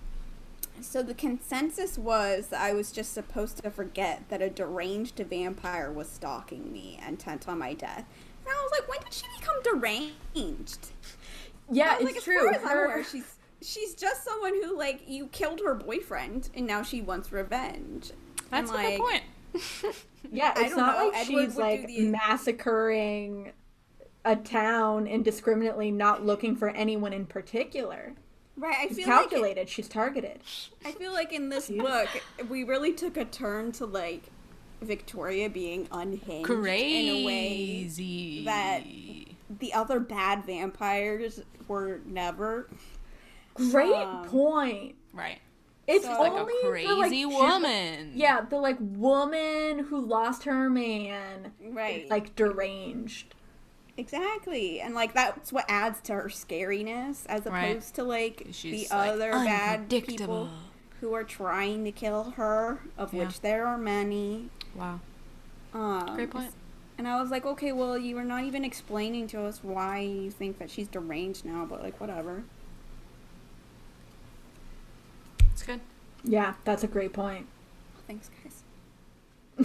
Speaker 2: so the consensus was that I was just supposed to forget that a deranged vampire was stalking me, and intent on my death. And I was like, when did she become deranged?
Speaker 1: Yeah, it's
Speaker 2: like,
Speaker 1: true.
Speaker 2: As far as
Speaker 1: Her-
Speaker 2: aware, she's she's just someone who like you killed her boyfriend and now she wants revenge.
Speaker 3: That's
Speaker 2: And,
Speaker 3: a good point.
Speaker 1: yeah,
Speaker 2: I
Speaker 1: it's
Speaker 2: don't
Speaker 1: not
Speaker 2: know,
Speaker 1: like
Speaker 2: Edward
Speaker 1: she's like
Speaker 2: the-
Speaker 1: massacring a town indiscriminately, not looking for anyone in particular.
Speaker 2: Right, I
Speaker 1: She's
Speaker 2: feel like it-
Speaker 1: calculated. she's targeted.
Speaker 2: I feel like in this book, we really took a turn to like Victoria being unhinged
Speaker 3: Crazy.
Speaker 2: in a way that the other bad vampires were never.
Speaker 1: Great
Speaker 2: Um,
Speaker 1: point.
Speaker 3: right.
Speaker 1: It's
Speaker 2: so-
Speaker 3: Like
Speaker 1: only
Speaker 3: a
Speaker 1: the,
Speaker 3: crazy
Speaker 1: like, chi-
Speaker 3: woman.
Speaker 1: Yeah, the like woman who lost her man,
Speaker 2: Right.
Speaker 1: like deranged.
Speaker 2: exactly, and like that's what adds to her scariness, as
Speaker 3: Right.
Speaker 2: opposed to like
Speaker 3: She's,
Speaker 2: the
Speaker 3: like,
Speaker 2: other bad people who are trying to kill her, of
Speaker 3: Yeah.
Speaker 2: which there are many.
Speaker 3: Wow.
Speaker 2: Um,
Speaker 3: Great point.
Speaker 2: And I was like, okay, well, you were not even explaining to us why you think that she's deranged now, but like, whatever.
Speaker 3: It's good.
Speaker 1: Yeah, that's a great point.
Speaker 2: Thanks, guys.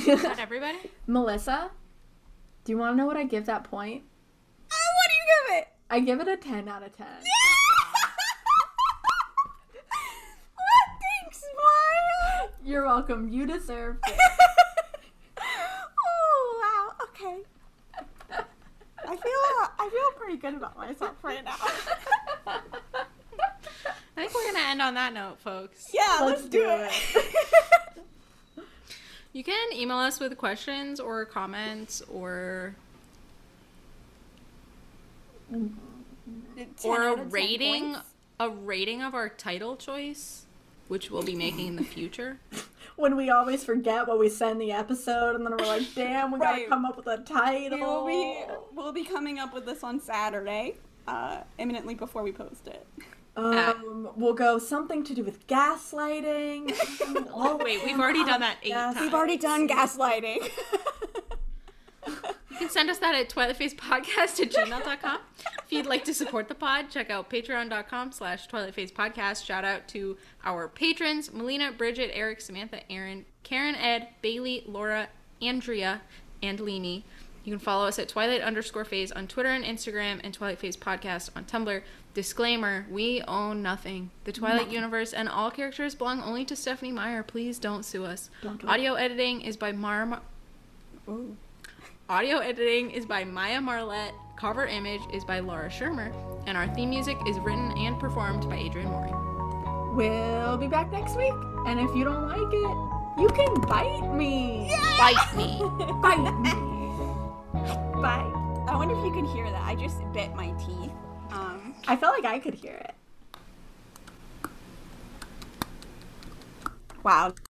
Speaker 3: Is that everybody?
Speaker 1: Melissa, do you want to know what I give that point?
Speaker 2: Oh, what do you give it?
Speaker 1: I give it a 10 out of 10.
Speaker 2: what? Thanks, Maya.
Speaker 1: You're welcome. You deserve it.
Speaker 2: oh wow. Okay. I feel I feel pretty good about myself right now.
Speaker 3: I think we're gonna end on that note, folks.
Speaker 2: yeah,
Speaker 1: Let's
Speaker 2: let's,
Speaker 1: do
Speaker 2: do it.
Speaker 3: You can email us with questions or comments or or a
Speaker 2: out of 10
Speaker 3: rating
Speaker 2: points.
Speaker 3: a rating of our title choice, which we'll be making in the future.
Speaker 1: when we always forget what we said in the episode, and then we're like, damn, we gotta come up with a title.
Speaker 2: We will be we'll be coming up with this on Saturday, uh, imminently before we post it.
Speaker 1: Um, we'll go something to do with gaslighting.
Speaker 3: Oh wait, we've already done that eight
Speaker 1: Yes.
Speaker 3: times.
Speaker 2: We've already done gaslighting.
Speaker 3: You can send us that at twilightphasepodcast at gmail.com. If you'd like to support the pod, check out patreon.com slash twilightphasepodcast. Shout out to our patrons, Melina, Bridget, Eric, Samantha, Aaron, Karen, Ed, Bailey, Laura, Andrea, and Leanie. You can follow us at Twilight underscore phase on Twitter and Instagram and Twilight Phase Podcast on Tumblr. Disclaimer, we own nothing. The Twilight universe and all characters belong only to Stephenie Meyer. Please don't sue us.
Speaker 1: Don't do it.
Speaker 3: Audio editing is by Mara Mar-
Speaker 2: Ooh.
Speaker 3: Audio editing is by Maya Marlette. Cover image is by Laura Shermer. And our theme music is written and performed by Adrian Mori.
Speaker 1: We'll be back next week, and if you don't like it, you can bite me.
Speaker 3: Bite me.
Speaker 1: Bite me. Bye.
Speaker 2: I wonder if you can hear that. I just bit my teeth. Um,
Speaker 1: I felt like I could hear it.
Speaker 2: wow.